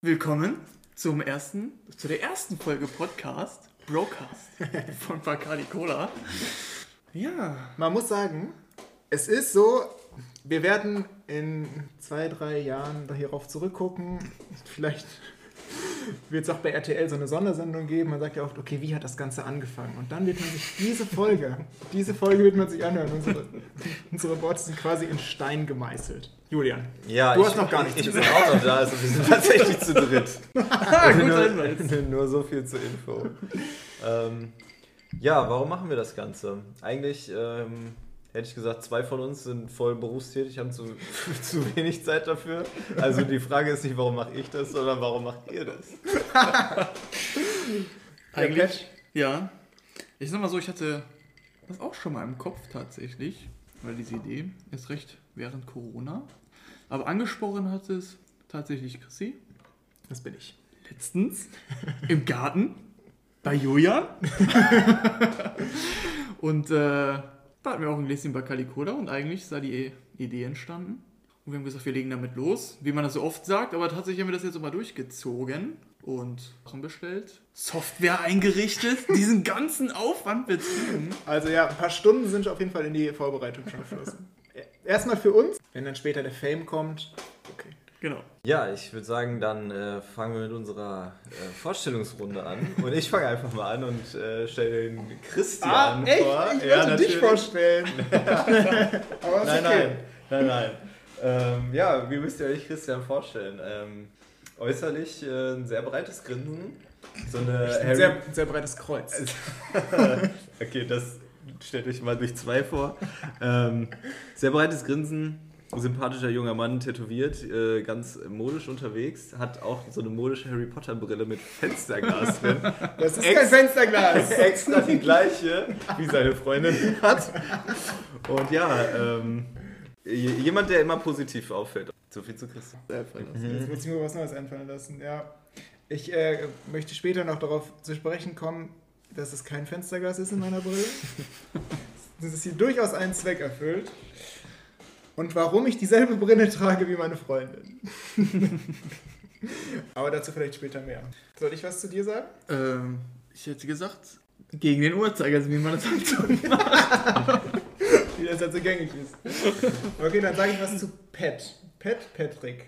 Willkommen zum ersten, zu der ersten Folge Podcast, Broadcast von Bacardi Cola. Ja, Man muss sagen, es ist so, wir werden in zwei, drei Jahren hierauf zurückgucken. Vielleicht wird es auch bei RTL so eine Sondersendung geben. Man sagt ja oft, okay, wie hat das Ganze angefangen? Und dann wird man sich diese Folge, diese Folge wird man sich anhören. Unsere, unsere Worte sind quasi in Stein gemeißelt. Julian, Ja, du ich, hast noch gar nichts Ich bin auch noch da, also wir sind tatsächlich zu dritt. nur, nur so viel zur Info. Ähm, ja, warum machen wir das Ganze? Eigentlich ähm, hätte ich gesagt, zwei von uns sind voll berufstätig, haben zu, zu wenig Zeit dafür. Also die Frage ist nicht, warum mache ich das, sondern warum macht ihr das? Eigentlich, ja. Ich sag mal so, ich hatte das auch schon mal im Kopf tatsächlich, weil diese Idee ist recht während Corona. Aber angesprochen hat es tatsächlich Chrissy Das bin ich. letztens im Garten bei Julian. und äh, da hatten wir auch ein Gläschen Bacardi Cola und eigentlich ist da die Idee entstanden. Und wir haben gesagt, wir legen damit los, wie man das so oft sagt, aber tatsächlich haben wir das jetzt auch mal durchgezogen und Sachen bestellt, Software eingerichtet, diesen ganzen Aufwand betrieben. Also ja, ein paar Stunden sind auf jeden Fall in die Vorbereitung schon geflossen. Erstmal für uns, wenn dann später der Fame kommt. Okay. Genau. Ja, ich würde sagen, dann äh, fangen wir mit unserer äh, Vorstellungsrunde an. Und ich fange einfach mal an und äh, stelle den Christian Ah, echt? vor. Ich wollte Ja, dich natürlich. vorstellen. Aber Nein, okay. nein, nein, nein. Ähm, ja, wie müsst ihr euch Christian vorstellen? Ähm, äußerlich äh, ein sehr breites Grinsen. So eine Ein Harry sehr, sehr breites Kreuz. Okay, das stellt euch mal durch zwei vor. Ähm, sehr breites Grinsen, sympathischer junger Mann, tätowiert, äh, ganz modisch unterwegs, hat auch so eine modische Harry Potter Brille mit Fensterglas drin. Das ist Ex- kein Fensterglas. Extra die gleiche, wie seine Freundin hat. Und ja, ähm, jemand, der immer positiv auffällt. So viel zu Christian. Jetzt muss ich mir was Neues einfallen lassen. Ja. Ich äh, möchte später noch darauf zu sprechen kommen, dass es kein Fensterglas ist in meiner Brille. dass es hier durchaus einen Zweck erfüllt. Und warum ich dieselbe Brille trage wie meine Freundin. Aber dazu vielleicht später mehr. Soll ich was zu dir sagen? Ähm, ich hätte gesagt, gegen den Uhrzeigersinn, wie man das halt so Wie das halt so gängig ist. Okay, dann sage ich was zu Pat. Pat, Patrick.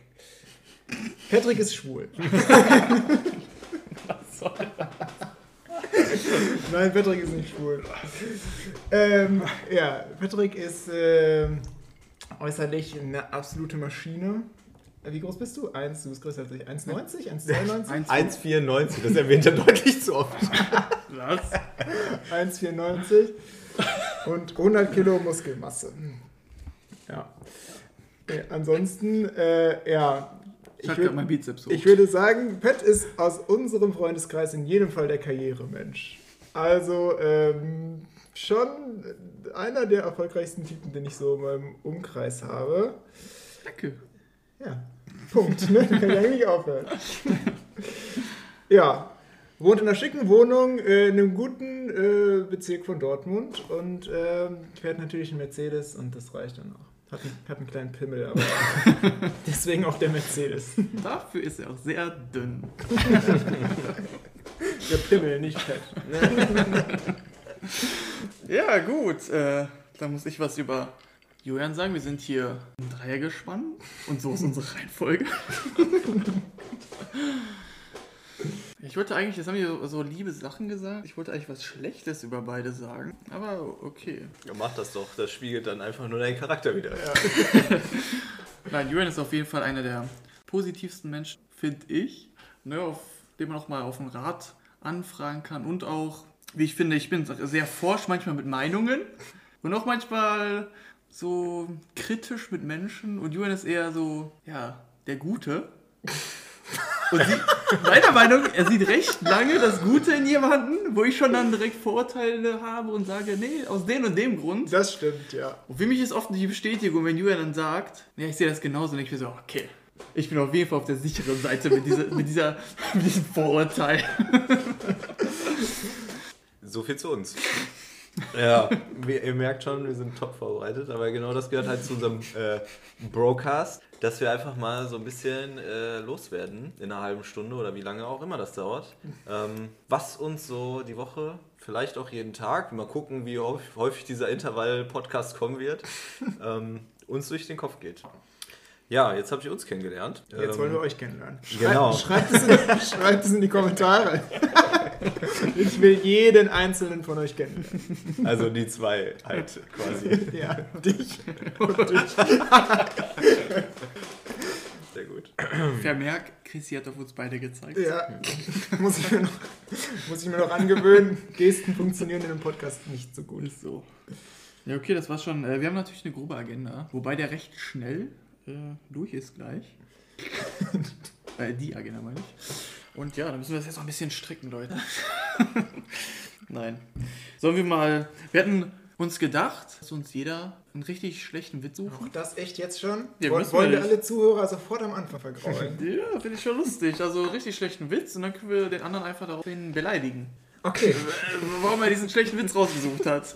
Patrick ist schwul. Nein, Patrick ist nicht schwul. Ähm, ja, Patrick ist ähm, äußerlich eine absolute Maschine. Wie groß bist du? Eins, du bist größer als ich. 1,90? 1,92? 1,94, das erwähnt er deutlich zu oft. Was? 1,94 und 100 Kilo Muskelmasse. Ja. Äh, ansonsten, äh, ja. Ich Ich, würd, mein Bizeps hoch. ich würde sagen, Pat ist aus unserem Freundeskreis in jedem Fall der Karrieremensch. Also ähm, schon einer der erfolgreichsten Typen, den ich so in meinem Umkreis habe. Danke. Ja, Punkt. Ne? Kann ich eigentlich aufhören. ja, wohnt in einer schicken Wohnung äh, in einem guten äh, Bezirk von Dortmund und ähm, fährt natürlich einen Mercedes und das reicht dann auch. Hat, einen- hat einen kleinen Pimmel, aber deswegen auch der Mercedes. Dafür ist er auch sehr dünn. Der Pimmel, nicht fett. Ja, gut. Äh, da muss ich was über Julian sagen. Wir sind hier im Dreiergespann und so ist unsere Reihenfolge. Ich wollte eigentlich, jetzt haben wir so, liebe Sachen gesagt. Ich wollte eigentlich was Schlechtes über beide sagen. Aber okay. Ja, mach das doch, das spiegelt dann einfach nur deinen Charakter wieder. Nein, Julian ist auf jeden Fall einer der positivsten Menschen, finde ich. Ne, auf dem man auch mal auf einen Rat anfragen kann. Und auch, wie ich finde, ich bin sehr forsch manchmal mit Meinungen. Und auch manchmal so kritisch mit Menschen. Und Julian ist eher so, ja, der Gute. Und sie, meiner Meinung, er sieht recht lange das Gute in jemanden, wo ich schon dann direkt Vorurteile habe und sage, nee, aus dem und dem Grund. Das stimmt, ja. Und für mich ist oft die Bestätigung, wenn Julian dann sagt, ja, ich sehe das genauso, und ich bin so, okay, ich bin auf jeden Fall auf der sicheren Seite mit, dieser, mit, dieser, mit diesem Vorurteil. So viel zu uns. Ja, wir, ihr merkt schon, wir sind top vorbereitet, aber genau das gehört halt zu unserem äh, Broadcast, dass wir einfach mal so ein bisschen äh, loswerden in einer halben Stunde oder wie lange auch immer das dauert. Ähm, was uns so die Woche, vielleicht auch jeden Tag, mal gucken, wie häufig, dieser Intervall-Podcast kommen wird, ähm, uns durch den Kopf geht. Ja, jetzt habe ich uns kennengelernt. Jetzt Ähm, wollen wir euch kennenlernen. Genau. Schreibt, es, in, schreibt es in die Kommentare. Ich will jeden einzelnen von euch kennenlernen. Also die zwei halt quasi. Ja, dich und dich. Sehr gut. Vermerk, Chrissy hat auf uns beide gezeigt. Ja, muss ich, mir noch, muss ich mir noch angewöhnen. Gesten funktionieren in einem Podcast nicht so gut. Ist so. Ja, okay, das war's schon. Äh, Wir haben natürlich eine grobe Agenda, wobei der recht schnell äh, durch ist gleich. äh, die Agenda meine ich. Und ja, dann müssen wir das jetzt noch ein bisschen stricken, Leute. Nein. Sollen wir mal. Wir hatten uns gedacht, dass uns jeder einen richtig schlechten Witz Auch suchen. das echt jetzt schon? Ja, Woll- Wollen wir nicht. alle Zuhörer sofort am Anfang vergraulen? Ja, finde ich schon lustig. Also richtig schlechten Witz und dann können wir den anderen einfach daraufhin beleidigen. Okay, Warum er diesen schlechten Witz rausgesucht hat.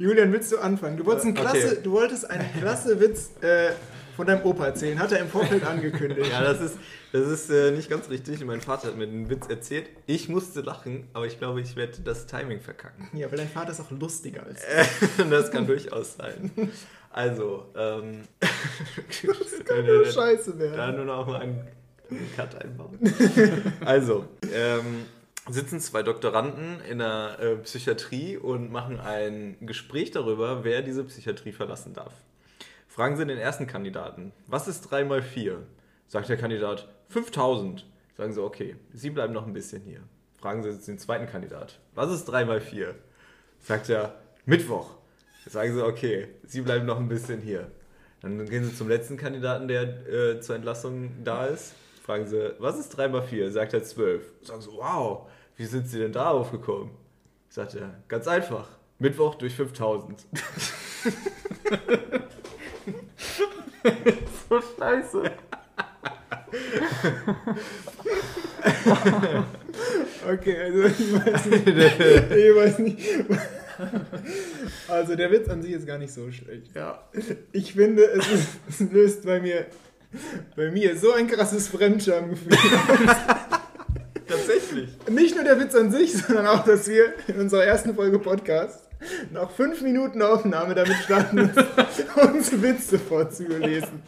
Julian, willst du anfangen? Du wolltest, einen Okay. klasse, du wolltest einen klasse Witz äh, von deinem Opa erzählen. Hat er im Vorfeld angekündigt. Ja, das ist, das ist äh, nicht ganz richtig. Mein Vater hat mir den Witz erzählt. Ich musste lachen, aber ich glaube, ich werde das Timing verkacken. Ja, weil dein Vater ist auch lustiger als du. das kann durchaus sein. Also, ähm. das Kann nur scheiße Da werden. nur noch mal einen einen Cut einbauen. Also, ähm, sitzen zwei Doktoranden in der äh, Psychiatrie und machen ein Gespräch darüber, wer diese Psychiatrie verlassen darf. Fragen Sie den ersten Kandidaten, was ist 3 mal 4? Sagt der Kandidat, 5000. Sagen sie, okay, Sie bleiben noch ein bisschen hier. Fragen Sie den zweiten Kandidat, was ist 3 mal 4? Sagt er, Mittwoch. Sagen sie, okay, Sie bleiben noch ein bisschen hier. Dann gehen sie zum letzten Kandidaten, der äh, zur Entlassung da ist. Fragen sie, was ist 3 mal 4? Sagt er 12. Sagen sie, wow, wie sind Sie denn darauf gekommen? Sagt er, ganz einfach. Mittwoch durch 5000. So scheiße. Okay, also ich weiß nicht. ich weiß nicht. Also der Witz an sich ist gar nicht so schlecht. Ja. Ich finde, es, ist, es löst bei mir, bei mir so ein krasses Fremdschamgefühl. Tatsächlich. Nicht nur der Witz an sich, sondern auch, dass wir in unserer ersten Folge Podcast nach fünf Minuten Aufnahme damit starten, uns, uns Witze vorzulesen.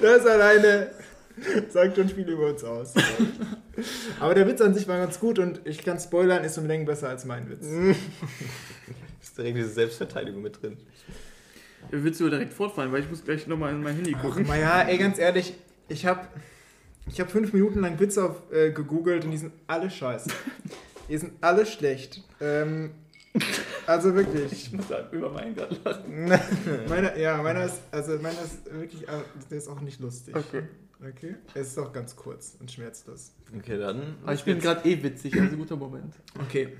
Das alleine sagt schon viel über uns aus. Aber der Witz an sich war ganz gut und ich kann spoilern, ist um Längen besser als mein Witz. Ist direkt diese Selbstverteidigung mit drin. Willst du direkt fortfahren, weil ich muss gleich nochmal in mein Handy Ach, gucken. na ja, ey, ganz ehrlich, ich habe ich hab fünf Minuten lang Witze auf, äh, gegoogelt und die sind alle scheiße. Die sind alle schlecht. Ähm, also wirklich. Ich muss halt über meinen gerade lachen. Meiner, ja, meiner ist, also meiner ist wirklich, äh, der ist auch nicht lustig. Okay. Okay. Es ist auch ganz kurz und schmerzlos. Okay, dann. Aber ich bin gerade eh witzig, also guter Moment. Okay.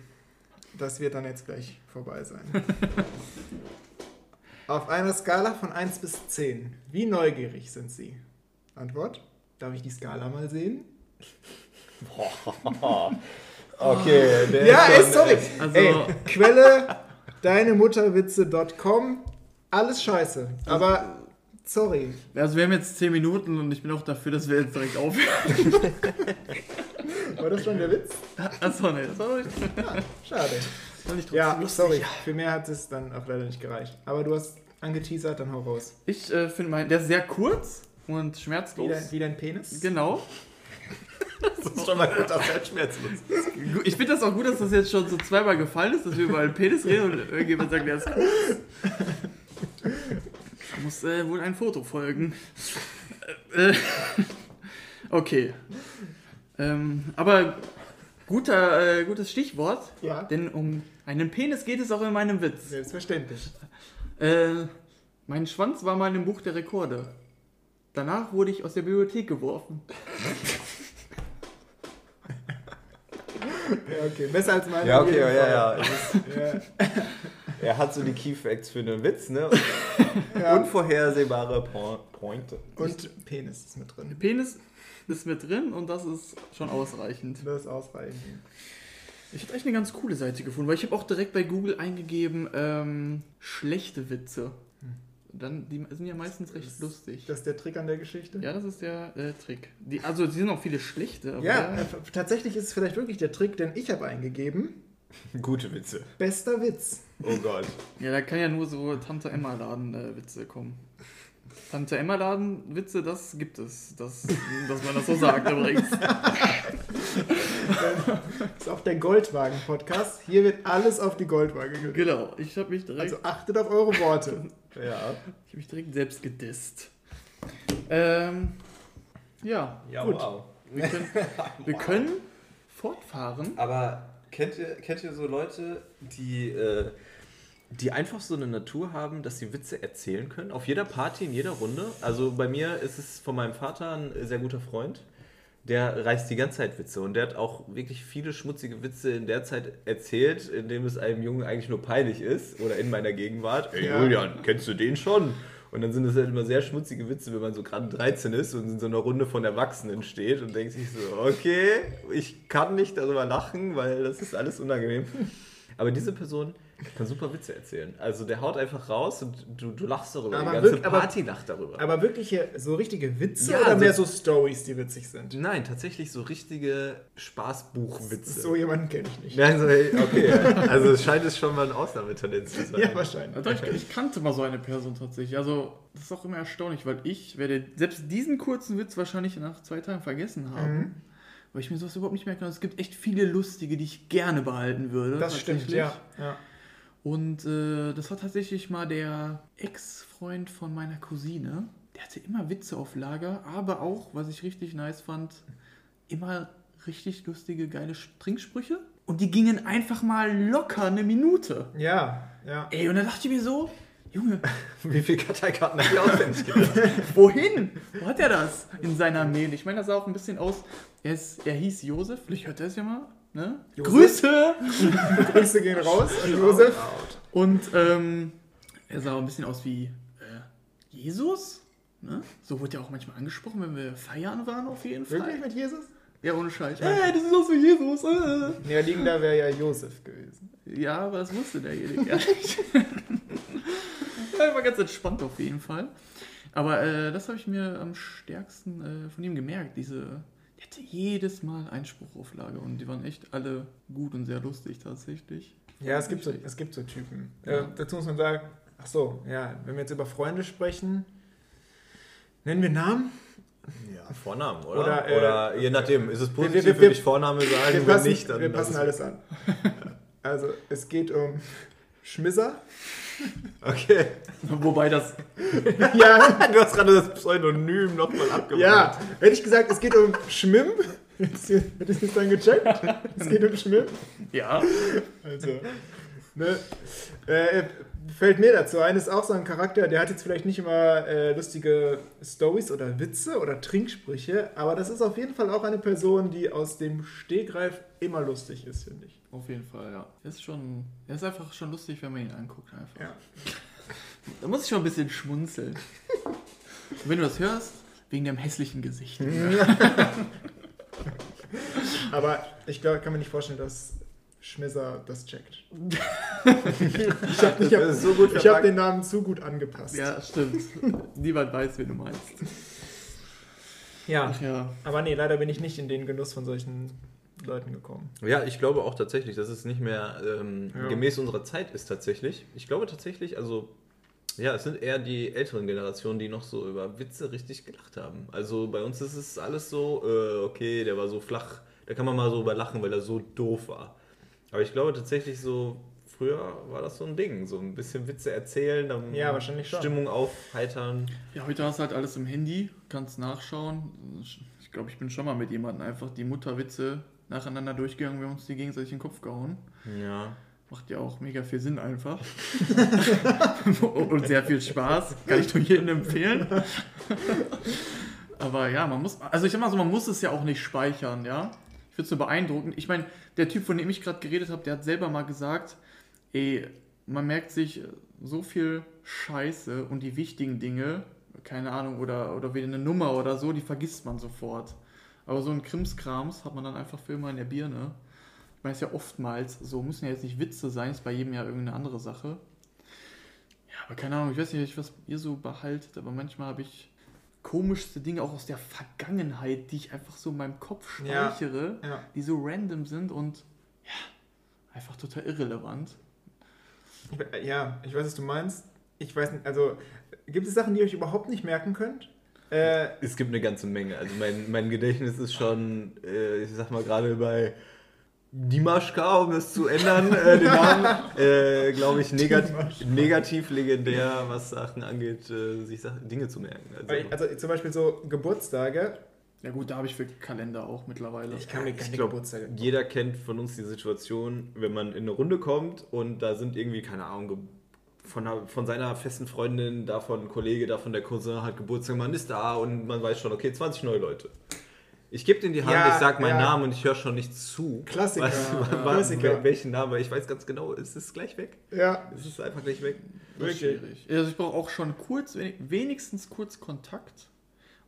Das wird dann jetzt gleich vorbei sein. Auf einer Skala von 1 bis 10, wie neugierig sind Sie? Antwort? Darf ich die Skala mal sehen? Okay, der Ja, ey, schon, sorry. Also- Ey, Quelle deinemutterwitze.com. Alles scheiße. Aber sorry. Also wir haben jetzt 10 Minuten und ich bin auch dafür, dass wir jetzt direkt aufhören. War das schon der Witz? Achso, ne, das war nicht, Schade. War nicht Ja, lustig. sorry. Für mehr hat es dann auch leider nicht gereicht. Aber du hast angeteasert, dann hau raus. Ich äh, finde meinen, der ist sehr kurz und Wie, schmerzlos. dein, wie dein Penis? Genau. Das ist schon mal gut, dass er schmerzlos ist. Ich finde das auch gut, dass das jetzt schon so zweimal gefallen ist, dass wir über einen Penis reden und irgendjemand sagt, der ist kurz. Da muss äh, wohl ein Foto folgen. Äh, äh, okay. Ähm, aber guter, äh, gutes Stichwort, Ja. denn um einen Penis geht es auch in meinem Witz. Selbstverständlich. Äh, mein Schwanz war mal im Buch der Rekorde. Danach wurde ich aus der Bibliothek geworfen. Ja, okay. Besser als meine. Ja, okay, ja, ja. Ja. er hat so die Key Facts für einen Witz, ne? ja. Unvorhersehbare Po- Pointe. Und Penis ist mit drin. Penis ist mit drin und das ist schon ausreichend. Das ist ausreichend. Ich habe echt eine ganz coole Seite gefunden, weil ich habe auch direkt bei Google eingegeben, ähm, schlechte Witze. Dann, die sind ja meistens recht lustig. Das ist der Trick an der Geschichte? Ja, das ist der äh, Trick. Die, also, es sind auch viele schlechte, aber Ja, äh, tatsächlich ist es vielleicht wirklich der Trick, den ich habe eingegeben. Gute Witze. Bester Witz. Oh Gott. ja, da kann ja nur so Tante Emma Laden äh, Witze kommen. Tante Emma Laden Witze, das gibt es, das, dass man das so sagt übrigens. Das ist auch der Goldwagen-Podcast. Hier wird alles auf die Goldwaage gelegt. Genau, ich habe mich direkt, Also achtet auf eure Worte. Ja. ich hab mich direkt selbst gedisst. Ähm, ja, Ja, gut. wow. Wir können, wir können fortfahren. Aber kennt ihr, kennt ihr so Leute, die, äh, die einfach so eine Natur haben, dass sie Witze erzählen können? Auf jeder Party, in jeder Runde. Also bei mir ist es von meinem Vater ein sehr guter Freund. Der reißt die ganze Zeit Witze und der hat auch wirklich viele schmutzige Witze in der Zeit erzählt, in dem es einem Jungen eigentlich nur peinlich ist oder in meiner Gegenwart. Ey. Julian, kennst du den schon? Und dann sind es halt immer sehr schmutzige Witze, wenn man so gerade 13 ist und in so einer Runde von Erwachsenen steht und denkt sich so, okay, ich kann nicht darüber lachen, weil das ist alles unangenehm. Aber diese Person kann super Witze erzählen. Also der haut einfach raus und du, du lachst darüber. Aber die ganze wirk- aber- Party lacht darüber. Aber wirklich hier so richtige Witze Ja, oder also- mehr so Stories, die witzig sind? Nein, tatsächlich so richtige Spaßbuchwitze. So jemanden kenne ich nicht. Nein, so, okay. Also es scheint es schon mal ein Ausnahmetalent zu sein. Ja, wahrscheinlich. Also ich, ich kannte mal so eine Person tatsächlich. Also, das ist auch immer erstaunlich, weil ich werde selbst diesen kurzen Witz wahrscheinlich nach zwei Tagen vergessen haben. Mhm. Weil ich mir sowas überhaupt nicht merken kann. Es gibt echt viele lustige, die ich gerne behalten würde. Das stimmt, ja. ja. Und äh, das war tatsächlich mal der Ex-Freund von meiner Cousine. Der hatte immer Witze auf Lager, aber auch, was ich richtig nice fand, immer richtig lustige, geile Trinksprüche. Und die gingen einfach mal locker eine Minute. Ja, ja. Ey, und da dachte ich mir so, Junge, Wie viele Karteikarten habe ich auswendig wohin? Wo hat er das in seiner Mail? Ich meine, das sah auch ein bisschen aus. Er, ist, er hieß Josef, vielleicht hört er es ja mal. Ne? Grüße! Grüße gehen raus an Josef. Und ähm, er sah auch ein bisschen aus wie äh, Jesus. Ne? So wurde er auch manchmal angesprochen, wenn wir feiern waren, auf jeden Fall. Wirklich mit Jesus? Ja, ohne Scheiß. Ey, das ist aus wie Jesus. Äh. Näher liegender wäre ja Josef gewesen. Ja, aber das wusste derjenige ja nicht. er war ganz entspannt auf jeden Fall. Aber äh, das habe ich mir am stärksten äh, von ihm gemerkt. Diese, hatte jedes Mal Einspruchauflage und die waren echt alle gut und sehr lustig tatsächlich. Ja, es gibt so, es gibt so Typen. Äh, Ja. dazu muss man sagen, ach so, ja, wenn wir jetzt über Freunde sprechen, nennen wir Namen? Ja, Vornamen, oder? Oder, Oder, äh, je nachdem, ist es wir- positiv, wir- würde ich Vorname sagen, Wir passen, nicht, dann wir passen alles an. Also, es geht um Schmisser. Okay. Wobei das. Ja, Du hast gerade das Pseudonym nochmal abgemacht. ja, hätte ich gesagt, es geht um Schmimm. Hättest du hättest du es dann gecheckt? Es geht um Schmimm. Ja. Also, ne, äh, fällt mir dazu ein, ist auch so ein Charakter, der hat jetzt vielleicht nicht immer äh, lustige Stories oder Witze oder Trinksprüche, aber das ist auf jeden Fall auch eine Person, die aus dem Stegreif immer lustig ist, finde ich. Auf jeden Fall, ja. Er ist schon. Er ist einfach schon lustig, wenn man ihn anguckt. Einfach. Ja. Da muss ich schon ein bisschen schmunzeln. Und wenn du das hörst, wegen dem hässlichen Gesicht. Aber ich glaube, kann mir nicht vorstellen, dass Schmisser das checkt. ich habe hab, so hab den Namen zu gut angepasst. Ja, stimmt. Niemand weiß, wen du meinst. ja. Ja. Aber nee, leider bin ich nicht in den Genuss von solchen Leuten gekommen. Ja, ich glaube auch tatsächlich, dass es nicht mehr ähm, Ja. gemäß unserer Zeit ist tatsächlich. Ich glaube tatsächlich, also ja, es sind eher die älteren Generationen, die noch so über Witze richtig gelacht haben. Also bei uns ist es alles so, äh, okay, der war so flach, da kann man mal so über lachen, weil er so doof war. Aber ich glaube tatsächlich so, früher war das so ein Ding, so ein bisschen Witze erzählen, dann Ja, wahrscheinlich schon. Stimmung aufheitern. Ja, heute hast du halt alles im Handy, kannst nachschauen. Ich glaube, ich bin schon mal mit jemandem einfach die Mutterwitze nacheinander durchgegangen, wir haben uns die gegenseitig in den Kopf gehauen. Ja. Macht ja auch mega viel Sinn einfach. Und sehr viel Spaß. Kann ich nur jedem empfehlen. Aber ja, man muss, also ich sag mal so, man muss es ja auch nicht speichern, ja. Ich finde es so beeindruckend. Ich meine, der Typ, von dem ich gerade geredet habe, der hat selber mal gesagt, ey, man merkt sich so viel Scheiße und die wichtigen Dinge, keine Ahnung, oder, oder wieder eine Nummer oder so, die vergisst man sofort. Aber so ein Krimskrams hat man dann einfach für immer in der Birne. weiß ja oftmals, so müssen ja jetzt nicht Witze sein, ist bei jedem ja irgendeine andere Sache. Ja, aber keine Ahnung, ich weiß nicht, was ihr so behaltet, aber manchmal habe ich komischste Dinge auch aus der Vergangenheit, die ich einfach so in meinem Kopf Ja. speichere, Ja. die so random sind und ja, einfach total irrelevant. Ja, ich weiß, was du meinst. Ich weiß nicht, also gibt es Sachen, die ihr euch überhaupt nicht merken könnt? Äh, Es gibt eine ganze Menge. Also mein, mein Gedächtnis ist schon, äh, ich sag mal gerade bei Dimaschka, um es zu ändern, äh, den Namen, äh, glaube ich, negat negativ legendär, was Sachen angeht, äh, sich Sachen, Dinge zu merken. Also, also zum Beispiel so Geburtstage. Ja gut, da habe ich für Kalender auch mittlerweile. Ich kann mir ich keine glaub, Geburtstage. jeder kennt von uns die Situation, wenn man in eine Runde kommt und da sind irgendwie, keine Ahnung, von, von seiner festen Freundin, davon ein Kollege, davon der Cousin hat Geburtstag, man ist da und man weiß schon, okay, 20 neue Leute. Ich gebe denen die Hand, Ja, ich sage meinen ja. Namen und ich höre schon nicht zu. Klassiker, Was, ja. was, Klassiker. Welchen Namen, weil ich weiß ganz genau, es ist gleich weg. Ja, Es ist einfach gleich weg. Wirklich? schwierig. Also ich brauche auch schon kurz, wenig- wenigstens kurz Kontakt.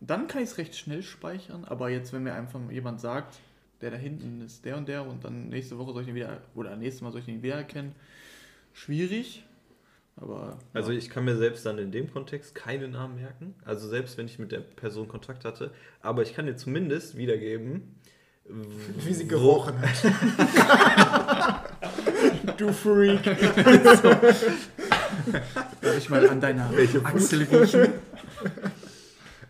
Dann kann ich es recht schnell speichern. Aber jetzt, wenn mir einfach jemand sagt, der da hinten ist der und der und dann nächste Woche soll ich ihn wieder, oder nächstes Mal soll ich ihn wiedererkennen, schwierig. Aber Also ja. ich kann mir selbst dann in dem Kontext keine Namen merken. Also selbst wenn ich mit der Person Kontakt hatte. Aber ich kann dir zumindest wiedergeben, wie sie gerochen hat. du Freak. darf ich mal an deiner Achsel riechen.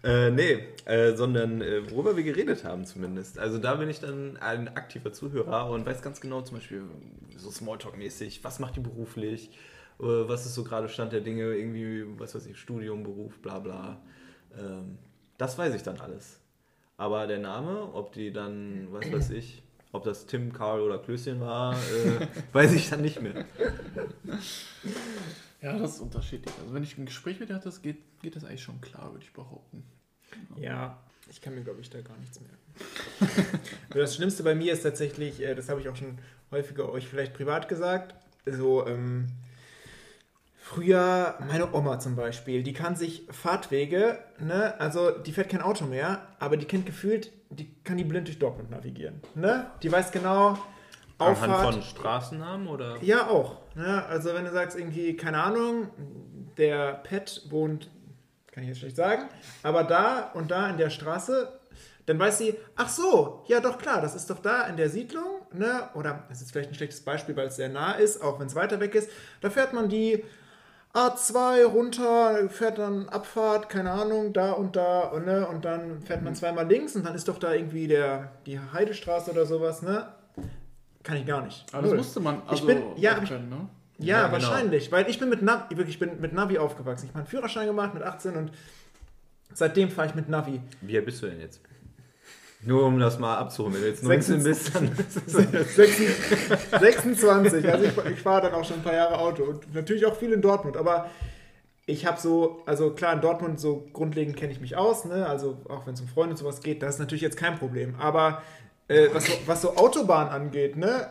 Äh, nee, äh, sondern äh, worüber wir geredet haben zumindest. Also da bin ich dann ein aktiver Zuhörer und weiß ganz genau zum Beispiel so Smalltalk-mäßig, was macht die beruflich, äh, was ist so gerade Stand der Dinge, irgendwie, was weiß ich, Studium, Beruf, bla bla. Ähm, das weiß ich dann alles. Aber der Name, ob die dann, was weiß ich, ob das Tim, Karl oder Klößchen war, äh, weiß ich dann nicht mehr. Ja, das ist unterschiedlich. Also wenn ich ein Gespräch mit dir hatte, geht, geht das eigentlich schon klar, würde ich behaupten. Ja, ich kann mir, glaube ich, da gar nichts merken. das Schlimmste bei mir ist tatsächlich, äh, das habe ich auch schon häufiger euch vielleicht privat gesagt, so, ähm, früher meine Oma zum Beispiel, die kann sich Fahrtwege, ne, also die fährt kein Auto mehr, aber die kennt gefühlt, die kann die blind durch Dortmund navigieren, ne? Die weiß genau, Auffahrt. von Straßennamen oder? Ja, auch. Ne? Also wenn du sagst irgendwie, keine Ahnung, der Pet wohnt, kann ich jetzt schlecht sagen, aber da und da in der Straße, dann weiß sie, ach so, ja doch klar, das ist doch da in der Siedlung, ne? Oder das ist vielleicht ein schlechtes Beispiel, weil es sehr nah ist, auch wenn es weiter weg ist. Da fährt man die A2 runter, fährt dann Abfahrt, keine Ahnung, da und da, ne? Und dann fährt man zweimal links und dann ist doch da irgendwie der, die Heidestraße oder sowas, ne? Kann ich gar nicht. Aber das musste man Ich also bin- ja, auch aber ich- können, ne? Ja, Ja, genau. wahrscheinlich, weil ich bin mit Navi, wirklich, ich bin mit Navi aufgewachsen. Ich habe meinen Führerschein gemacht mit 18 und seitdem fahre ich mit Navi. Wie alt bist du denn jetzt? Nur um das mal abzuholen, wenn du jetzt 19 bist, dann 26, also ich, ich fahre dann auch schon ein paar Jahre Auto und natürlich auch viel in Dortmund, aber ich habe so, also klar, in Dortmund so grundlegend kenne ich mich aus, ne? also auch wenn es um Freunde und sowas geht, das ist natürlich jetzt kein Problem, aber äh, was, so, was so Autobahn angeht, ne?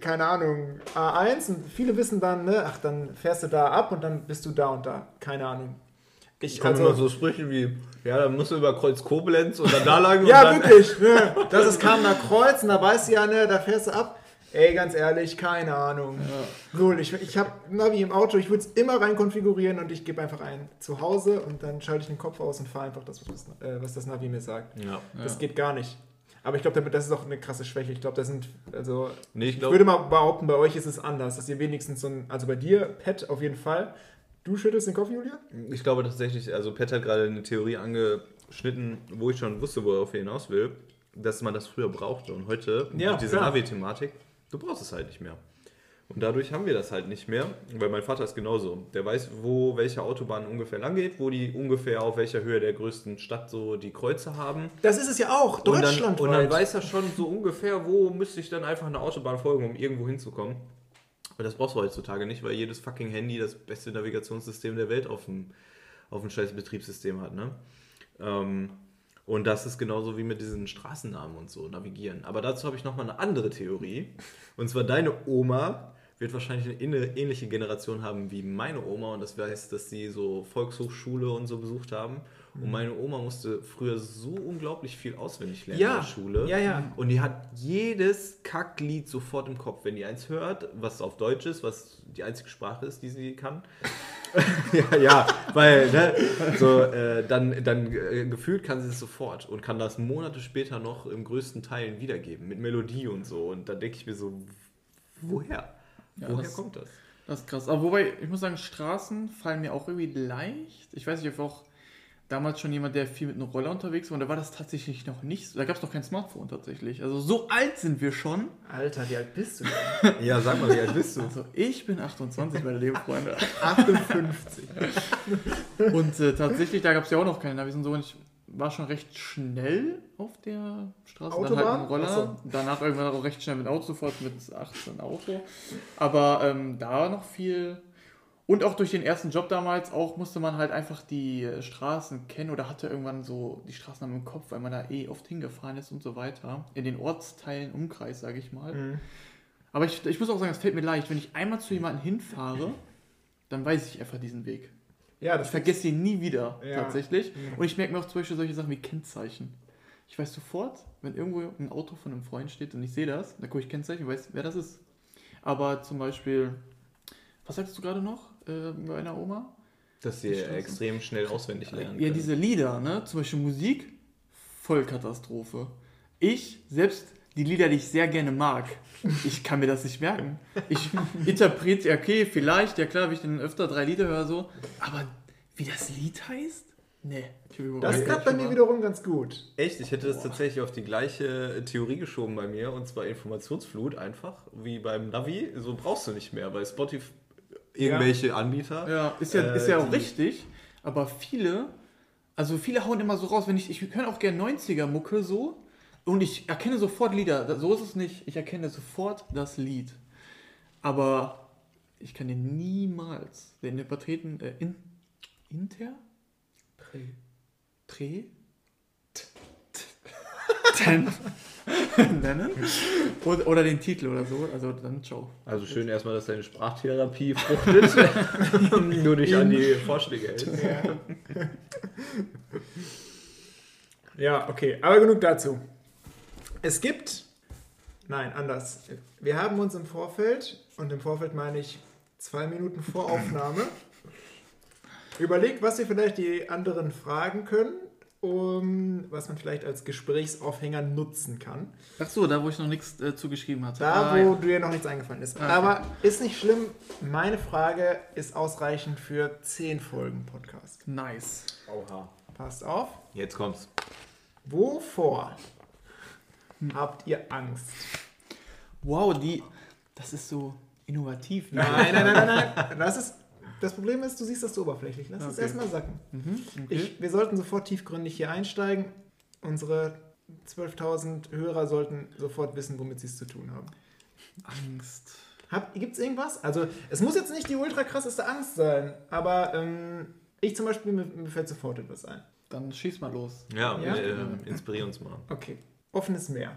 Keine Ahnung, A1 und viele wissen dann, ne, ach, dann fährst du da ab und dann bist du da und da, keine Ahnung. Ich, kommen immer so Sprüche wie, ja, dann musst du über Kreuz Koblenz und dann da lang Ja, dann... wirklich. Ne? Das ist Kamener Kreuz und da weißt du ja, ne, da fährst du ab. Ey, ganz ehrlich, keine Ahnung. Null. Ich, ich habe Navi im Auto, ich würde es immer rein konfigurieren und ich gebe einfach ein zu Hause und dann schalte ich den Kopf aus und fahre einfach das, was, äh, was das Navi mir sagt. Ja. Das Ja. geht gar nicht. Aber ich glaube, das ist auch eine krasse Schwäche. Ich glaube, das sind, also, Nee, ich ich glaube, würde mal behaupten, bei euch ist es anders, dass ihr wenigstens so ein, also bei dir, Pet auf jeden Fall. Du schüttelst den Kopf, Julia? ich glaube tatsächlich, also Pet hat gerade eine Theorie angeschnitten, wo ich schon wusste, worauf er hinaus will, dass man das früher brauchte und heute, Ja, diese klar. Navi-Thematik, du brauchst es halt nicht mehr. Und dadurch haben wir das halt nicht mehr, weil mein Vater ist genauso. Der weiß, wo welche Autobahn ungefähr lang geht, wo die ungefähr auf welcher Höhe der größten Stadt so die Kreuze haben. Das ist es ja auch. Und dann, Deutschland. und dann weiß er schon so ungefähr, wo müsste ich dann einfach eine Autobahn folgen, um irgendwo hinzukommen. Und das brauchst du heutzutage nicht, weil jedes fucking Handy das beste Navigationssystem der Welt auf dem, auf dem scheiß Betriebssystem hat, ne? Ähm, und das ist genauso wie mit diesen Straßennamen und so navigieren. Aber dazu habe ich nochmal eine andere Theorie. Und zwar deine Oma wird wahrscheinlich eine ähnliche Generation haben wie meine Oma und das heißt, dass sie so Volkshochschule und so besucht haben. Mhm. Und meine Oma musste früher so unglaublich viel auswendig lernen Ja, in der Schule. ja, ja. Und die hat jedes Kacklied sofort im Kopf. Wenn die eins hört, was auf Deutsch ist, was die einzige Sprache ist, die sie kann. ja, ja, weil, ne, so, äh, dann, dann äh, gefühlt kann sie es sofort und kann das Monate später noch im größten Teilen wiedergeben, mit Melodie und so. Und da denke ich mir so, woher? Ja, woher das- kommt das? Das ist krass. Aber wobei, ich muss sagen, Straßen fallen mir auch irgendwie leicht. Ich weiß nicht, ob auch damals schon jemand, der viel mit einem Roller unterwegs war, und da war das tatsächlich noch nicht. so- Da gab es noch kein Smartphone tatsächlich. Also so alt sind wir schon. Alter, wie alt bist du denn? Ja, sag mal, wie alt bist du? Also ich bin 28, meine lieben Freunde. 58. Und äh, tatsächlich, da gab es ja auch noch keine Navis und so. Und ich war schon recht schnell auf der Straße. Dann halt Autobahn? mit dem Roller. Ach Danach irgendwann auch recht schnell mit Auto, sofort mit 18 Auto. Aber ähm, da noch viel. Und auch durch den ersten Job damals auch musste man halt einfach die Straßen kennen oder hatte irgendwann so die Straßennamen im Kopf, weil man da eh oft hingefahren ist und so weiter. In den Ortsteilen, Umkreis, sage ich mal. Mhm. Aber ich, ich muss auch sagen, es fällt mir leicht. Wenn ich einmal zu jemandem hinfahre, dann weiß ich einfach diesen Weg. Ja, das Ich vergesse ihn nie wieder, Ja. tatsächlich. Mhm. Und ich merke mir auch zum Beispiel solche Sachen wie Kennzeichen. Ich weiß sofort, wenn irgendwo ein Auto von einem Freund steht und ich sehe das, dann gucke ich Kennzeichen und weiß, wer das ist. Aber zum Beispiel, was sagst du gerade noch äh, bei einer Oma? Dass sie Die extrem schnell auswendig lernen. Ja, können. diese Lieder, ne? Zum Beispiel Musik, Vollkatastrophe. Ich, selbst die Lieder, die ich sehr gerne mag, ich kann mir das nicht merken. Ich interpretiere, okay, vielleicht, ja klar, wenn ich dann öfter drei Lieder höre, so, aber wie das Lied heißt? Nee. Das klappt bei mir wiederum ganz gut. Echt? Ich hätte das tatsächlich auf die gleiche Theorie geschoben bei mir und zwar Informationsflut einfach, wie beim Navi. So brauchst du nicht mehr, weil Spotify irgendwelche Anbieter. Ja, ist ja, Äh, ist ja auch die- richtig, aber viele, also viele hauen immer so raus, wenn ich, ich höre auch gerne 90er-Mucke so und ich erkenne sofort Lieder, so ist es nicht, ich erkenne sofort das Lied. Aber ich kann den niemals den Interpreten, äh, in, Inter? Tre? Ten nennen oder, oder den Titel oder so, also dann ciao. Also schön erstmal, dass deine Sprachtherapie fruchtet. Nur dich an die Vorschläge hältst. Ja, okay, aber genug dazu. Es gibt, nein, anders. Wir haben uns im Vorfeld, und im Vorfeld meine ich zwei Minuten vor Aufnahme, überlegt, was wir vielleicht die anderen fragen können, um was man vielleicht als Gesprächsaufhänger nutzen kann. Ach so, da wo ich noch nichts äh, zugeschrieben hatte. Da, Ah, wo ja. dir noch nichts eingefallen ist. Ah, okay. Aber ist nicht schlimm. Meine Frage ist ausreichend für zehn Folgen Podcast. Nice. Oha. Passt auf. Jetzt kommt's. Wovor habt ihr Angst? Wow, die. Das ist so innovativ. Ne? Nein, nein, nein, nein, nein. Das, ist, das Problem ist, du siehst das so oberflächlich. Lass es Okay. erstmal sacken. Mhm, okay. Ich, wir sollten sofort tiefgründig hier einsteigen. Unsere 12.000 Hörer sollten sofort wissen, womit sie es zu tun haben. Angst. Gibt es irgendwas? Also, es muss jetzt nicht die ultra krasseste Angst sein, aber ähm, ich zum Beispiel, mir, mir fällt sofort etwas ein. Dann schieß mal los. Ja, Ja? Äh, inspirier uns mal. Okay. Offenes Meer.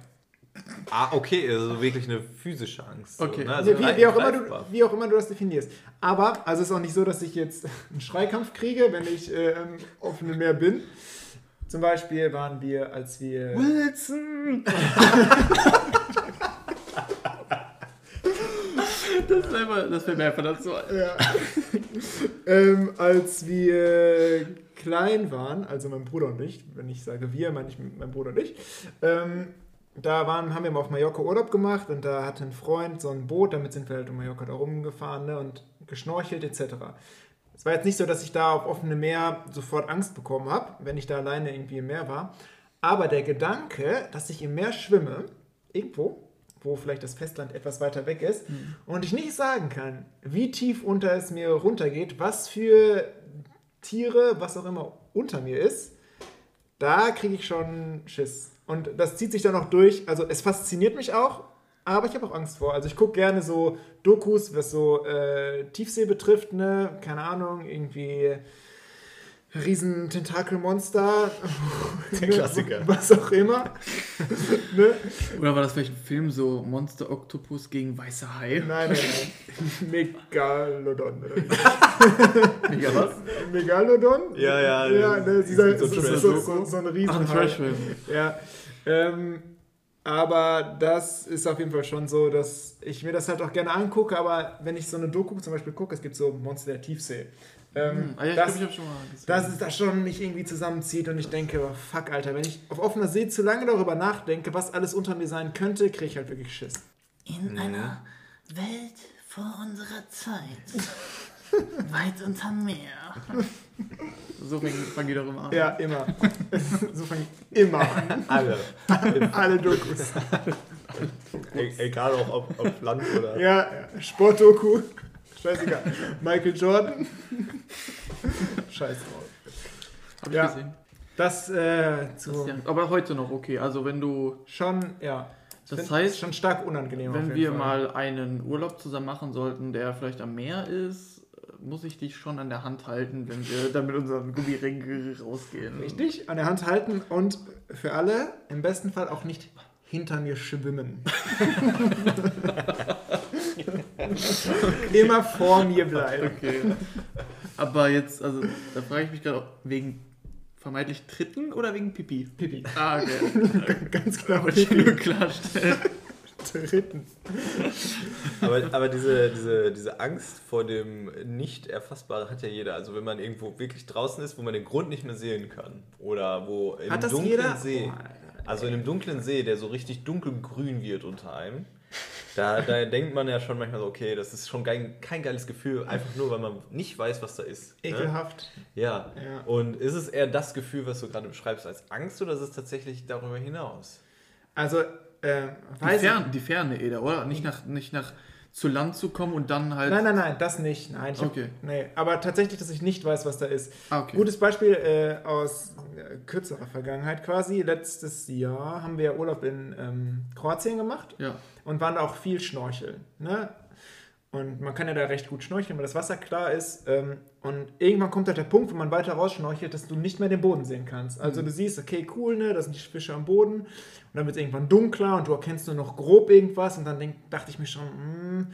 Ah, okay, also wirklich eine physische Angst. so, Okay. ne? Also wie, wie, auch immer du, wie auch immer du das definierst. Aber, also es ist auch nicht so, dass ich jetzt einen Schreikampf kriege, wenn ich äh, im offenen Meer bin. Zum Beispiel waren wir, als wir. Wilson! das, wäre mal- das fällt mir einfach dazu. Ja. ähm, als wir klein waren, also mein Bruder und ich, wenn ich sage wir, meine ich mein Bruder und ich, ähm, da waren, haben wir mal auf Mallorca Urlaub gemacht und da hatte ein Freund so ein Boot, damit sind wir halt um Mallorca da rumgefahren ne, und geschnorchelt etc. Es war jetzt nicht so, dass ich da auf offenem Meer sofort Angst bekommen habe, wenn ich da alleine irgendwie im Meer war. Aber der Gedanke, dass ich im Meer schwimme, irgendwo, wo vielleicht das Festland etwas weiter weg ist, und ich nicht sagen kann, wie tief unter es mir runtergeht, was für Tiere, was auch immer unter mir ist, da kriege ich schon Schiss. Und das zieht sich dann auch durch. Also es fasziniert mich auch, aber ich habe auch Angst vor. Also ich gucke gerne so Dokus, was so äh, Tiefsee betrifft, ne? Keine Ahnung, irgendwie riesen Tentakelmonster. Der ne, Klassiker. Was auch immer. ne? Oder war das vielleicht ein Film so Monster Octopus gegen weiße Hai? Nein, nein, nein. Megalodon. Mega was? Megalodon? Ja, ja, ja das ne, ist dieser, so so, ein so, so, so, ein Ach, ein Riesenhai. Trashfilm. Ja. Ähm, aber das ist auf jeden Fall schon so, dass ich mir das halt auch gerne angucke, aber wenn ich so eine Doku zum Beispiel gucke, es gibt so Monster der Tiefsee. Ähm, Ah, ja, ich das, glaube, ich habe schon mal gesehen. dass es da schon mich irgendwie zusammenzieht und ich denke, oh, fuck, Alter, wenn ich auf offener See zu lange darüber nachdenke, was alles unter mir sein könnte, kriege ich halt wirklich Schiss. In einer Welt vor unserer Zeit. Weit unterm Meer. so fangen fang die doch immer an. Ja, immer. so fange ich immer an. Alle. Alle Dokus. E egal auch ob, ob Land oder. Ja, ja. Sportdoku. Scheißegal. Michael Jordan. Scheiß drauf. Hab ich Ja. gesehen. Das äh, zu. Das ja, aber heute noch okay. Also wenn du, Schon, ja. Das find, heißt, schon stark unangenehm. wenn wir Fall. mal einen Urlaub zusammen machen sollten, der vielleicht am Meer ist, muss ich dich schon an der Hand halten, wenn wir dann mit unserem Gummiring rausgehen. Richtig, an der Hand halten und für alle im besten Fall auch nicht hinter mir schwimmen. Immer vor mir bleiben. Okay. Aber jetzt, also, da frage ich mich gerade, wegen vermeintlich Tritten oder wegen Pipi? Pipi. Ah, okay. Ganz klar Wollte ich nur klarstellen. Tritten. Aber, aber diese, diese, diese Angst vor dem Nicht-Erfassbaren hat ja jeder. Also wenn man irgendwo wirklich draußen ist, wo man den Grund nicht mehr sehen kann. Oder wo im Hat das dunklen jeder? See. Alter. Also in einem dunklen See, der so richtig dunkelgrün wird unter einem. Da, da denkt man ja schon manchmal so, okay, das ist schon kein, kein geiles Gefühl, einfach nur, weil man nicht weiß, was da ist. ne? Ekelhaft. Ja. Ja. Und ist es eher das Gefühl, was du gerade beschreibst, als Angst oder ist es tatsächlich darüber hinaus? Also, äh, Die, weiß ich. Fern, die Ferne, Eder, oder? Nicht nach, nicht nach zu Land zu kommen und dann halt. Nein, nein, nein, das nicht. Nein, ich hab, Okay. nee, aber tatsächlich, dass ich nicht weiß, was da ist. Ah, okay. Gutes Beispiel äh, aus äh, kürzerer Vergangenheit quasi. Letztes Jahr haben wir Urlaub in ähm, Kroatien gemacht Ja. und waren da auch viel schnorcheln. Ne? Und man kann ja da recht gut schnorcheln, weil das Wasser klar ist. Ähm, und irgendwann kommt halt der Punkt, wo man weiter rausschnorchelt, dass du nicht mehr den Boden sehen kannst. Also du siehst, okay, cool, ne, da sind die Fische am Boden. Und dann wird es irgendwann dunkler und du erkennst nur noch grob irgendwas. Und dann denk, dachte ich mir schon, hm.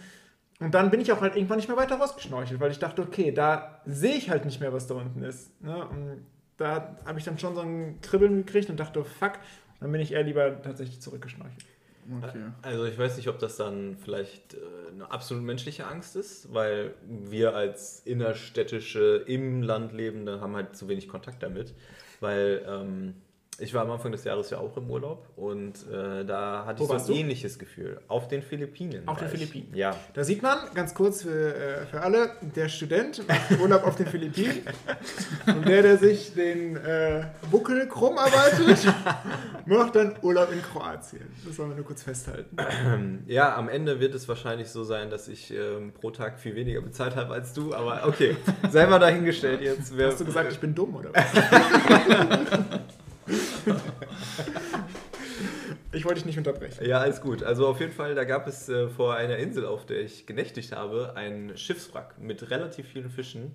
Und dann bin ich auch halt irgendwann nicht mehr weiter rausgeschnorchelt, weil ich dachte, okay, da sehe ich halt nicht mehr, was da unten ist. Ne? Und da habe ich dann schon so ein Kribbeln gekriegt und dachte, fuck, dann bin ich eher lieber tatsächlich zurückgeschnorchelt. Okay. Also ich weiß nicht, ob das dann vielleicht äh, eine absolut menschliche Angst ist, weil wir als innerstädtische, im Land lebende haben halt zu wenig Kontakt damit. Weil ähm, ich war am Anfang des Jahres ja auch im Urlaub und äh, da hatte Wo ich so ein ähnliches Gefühl. Auf den Philippinen. Auf den. Philippinen. Ja. Da sieht man, ganz kurz für, äh, für alle, der Student macht Urlaub auf den Philippinen und der, der sich den äh, Buckel krumm arbeitet, macht dann Urlaub in Kroatien. Das wollen wir nur kurz festhalten. Ja, am Ende wird es wahrscheinlich so sein, dass ich ähm, pro Tag viel weniger bezahlt habe als du, aber okay, sei mal dahingestellt jetzt. Wer, Hast du gesagt, ich bin dumm oder was? ich wollte dich nicht unterbrechen. Ja, alles gut. Also auf jeden Fall, da gab es äh, vor einer Insel, auf der ich genächtigt habe, ein Schiffswrack mit relativ vielen Fischen.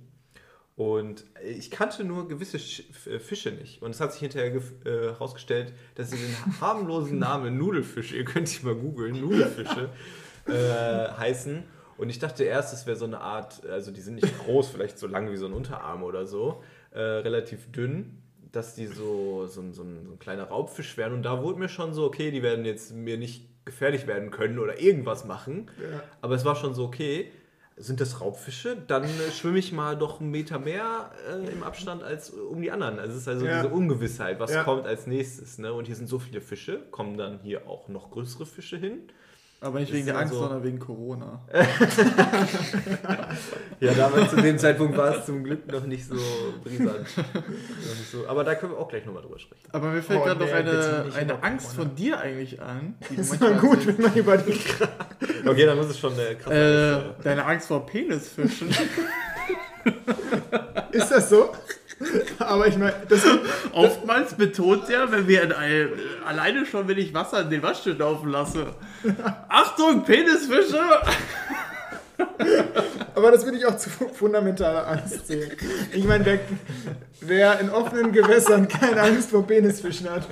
Und ich kannte nur gewisse äh, Fische nicht. Und es hat sich hinterher äh, herausgestellt, dass sie den harmlosen Namen Nudelfische, ihr könnt sich mal googeln, Nudelfische, äh, heißen. Und ich dachte erst, es wäre so eine Art, also die sind nicht groß, vielleicht so lang wie so ein Unterarm oder so, äh, relativ dünn, dass die so, so, ein- so, ein, so ein kleiner Raubfisch wären. Und da wurde mir schon so, okay, die werden jetzt mir nicht gefährlich werden können oder irgendwas machen. Ja. Aber es war schon so, okay, sind das Raubfische? Dann äh, schwimme ich mal doch einen Meter mehr äh, im Abstand als um die anderen. Also es ist also Ja. diese Ungewissheit, was Ja. kommt als nächstes. Ne? Und hier sind so viele Fische, kommen dann hier auch noch größere Fische hin. Aber nicht wegen der Angst, also- sondern wegen Corona. Ja, damals zu dem Zeitpunkt war es zum Glück noch nicht so brisant. Nicht so, aber da können wir auch gleich nochmal drüber sprechen. Aber mir fällt Oh, gerade noch eine, eine Angst Corona. von dir eigentlich an. Die ist mal gut, wenn man über die Okay, dann muss es schon eine krasse Äh, sein. deine Angst vor Penisfischen. Ist das so? Aber ich meine, das Oftmals betont er, wenn wir in ein, alleine schon, wenn ich Wasser in den Waschtisch laufen lasse. Achtung, Penisfische! Aber das würde ich auch zu fundamentaler Angst zählen. Ich meine, wer, wer in offenen Gewässern keine Angst vor Penisfischen hat,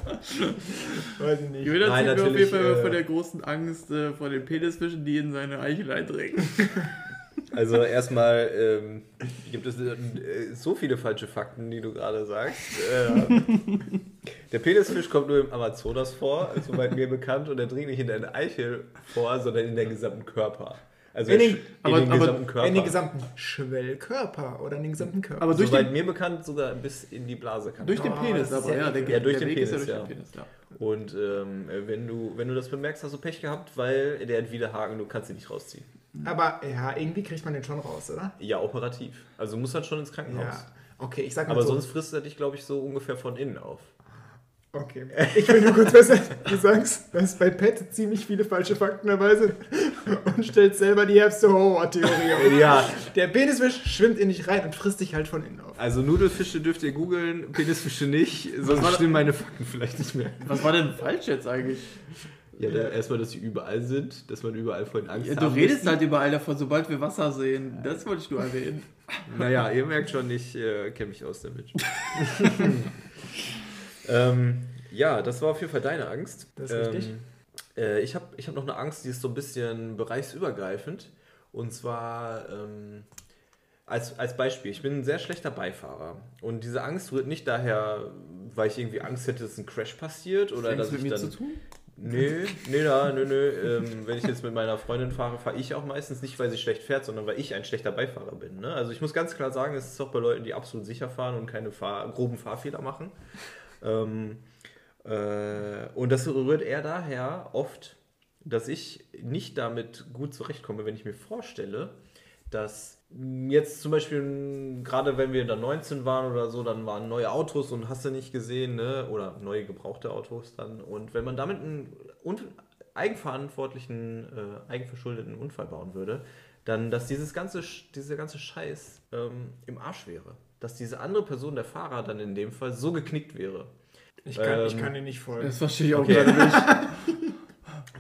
weiß ich nicht. Jeder Nein, zieht mir auf jeden Fall äh, von der großen Angst äh, vor den Penisfischen, die in seine Eichel eindringen. Also erstmal ähm, gibt es äh, so viele falsche Fakten, die du gerade sagst. Ähm, der Penisfisch kommt nur im Amazonas vor, soweit mir bekannt, und er dringt nicht in der Eichel vor, sondern in den gesamten Körper. Also In den- in aber- den aber gesamten Körper. In den gesamten Schwellkörper oder in den gesamten Körper. Aber durch Soweit den, mir bekannt, sogar bis in die Blase kann. durch den Oh, Penis, aber ja der. Ja, durch der den Weg ist ja Penis, durch ja. den Penis, ja. Und ähm, wenn, du, wenn du das bemerkst, hast du Pech gehabt, weil der hat Widerhaken, du kannst ihn nicht rausziehen. Aber ja, irgendwie kriegt man den schon raus, oder? Ja, operativ. Also du musst halt schon ins Krankenhaus. Ja. Okay, ich sag mal Aber so. sonst frisst er dich, glaube ich, so ungefähr von innen auf. Okay. Ich will nur kurz besser, du sagst, dass bei Pet ziemlich viele falsche Fakten dabei sind und stellst selber die herbste Horror-Theorie auf. Ja, Der Penisfisch schwimmt in dich rein und frisst dich halt von innen auf. also Nudelfische dürft ihr googeln, Penisfische nicht, sonst stimmen meine Fakten vielleicht nicht mehr. Was war denn falsch jetzt eigentlich? Ja, dann erstmal, dass sie überall sind, dass man überall vor ihnen Angst Ja, hat. du redest halt überall davon, sobald wir Wasser sehen. Das wollte ich nur erwähnen. Naja, ihr merkt schon, ich äh, kenne mich aus damit. ähm, ja, das war auf jeden Fall deine Angst. Das ist richtig. Ähm, äh, ich habe ich hab noch eine Angst, die ist so ein bisschen bereichsübergreifend. Und zwar ähm, als, als Beispiel, ich bin ein sehr schlechter Beifahrer. Und diese Angst rührt nicht daher, weil ich irgendwie Angst hätte, dass ein Crash passiert oder Hat dass ich mit mir dann. zu tun? Nee, nee, da, nö, nö. Ähm, wenn ich jetzt mit meiner Freundin fahre, fahre ich auch meistens nicht, weil sie schlecht fährt, sondern weil ich ein schlechter Beifahrer bin. Ne? Also ich muss ganz klar sagen, es ist auch bei Leuten, die absolut sicher fahren und keine Fahr groben Fahrfehler machen. Ähm, äh, und das rührt eher daher oft, dass ich nicht damit gut zurechtkomme, wenn ich mir vorstelle, dass jetzt zum Beispiel, gerade wenn wir da 19 waren oder so, dann waren neue Autos und hast du nicht gesehen, ne? oder neue gebrauchte Autos dann. Und wenn man damit einen un eigenverantwortlichen, äh, eigenverschuldeten Unfall bauen würde, dann, dass dieses ganze, dieser ganze Scheiß ähm, im Arsch wäre. Dass diese andere Person, der Fahrer, dann in dem Fall so geknickt wäre. Ich kann, ich Ähm, kann dir nicht folgen. Das verstehe ich auch Okay. gerade nicht.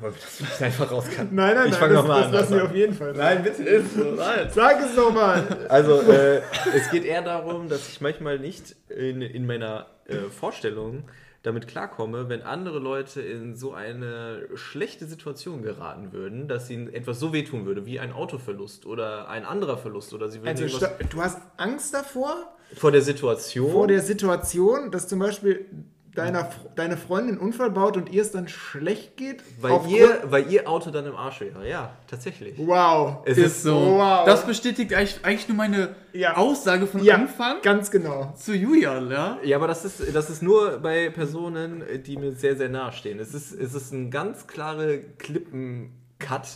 Weil wir das vielleicht einfach raus kann. Nein, nein, Ich nein, das, noch mal das an, lassen wir Alter. auf jeden Fall. Nein, bitte nicht. so, Nein. Sag es doch mal. Also, äh, es geht eher darum, dass ich manchmal nicht in, in meiner äh, Vorstellung damit klarkomme, wenn andere Leute in so eine schlechte Situation geraten würden, dass ihnen etwas so wehtun würde, wie ein Autoverlust oder ein anderer Verlust oder sie würden Also, du hast Angst davor, vor der Situation. vor der Situation, dass zum Beispiel deiner, deine Freundin einen Unfall baut und ihr es dann schlecht geht? weil, ihr, weil ihr Auto dann im Arsch wäre. Ja, tatsächlich. Wow. Es Ist so. Wow. Das bestätigt eigentlich, eigentlich nur meine Ja. Aussage von Ja, Anfang ganz genau. zu Julian, ja? Ja, aber das ist, das ist nur bei Personen, die mir sehr, sehr nahe stehen. Es ist, es ist ein ganz klare Klippen-Cut.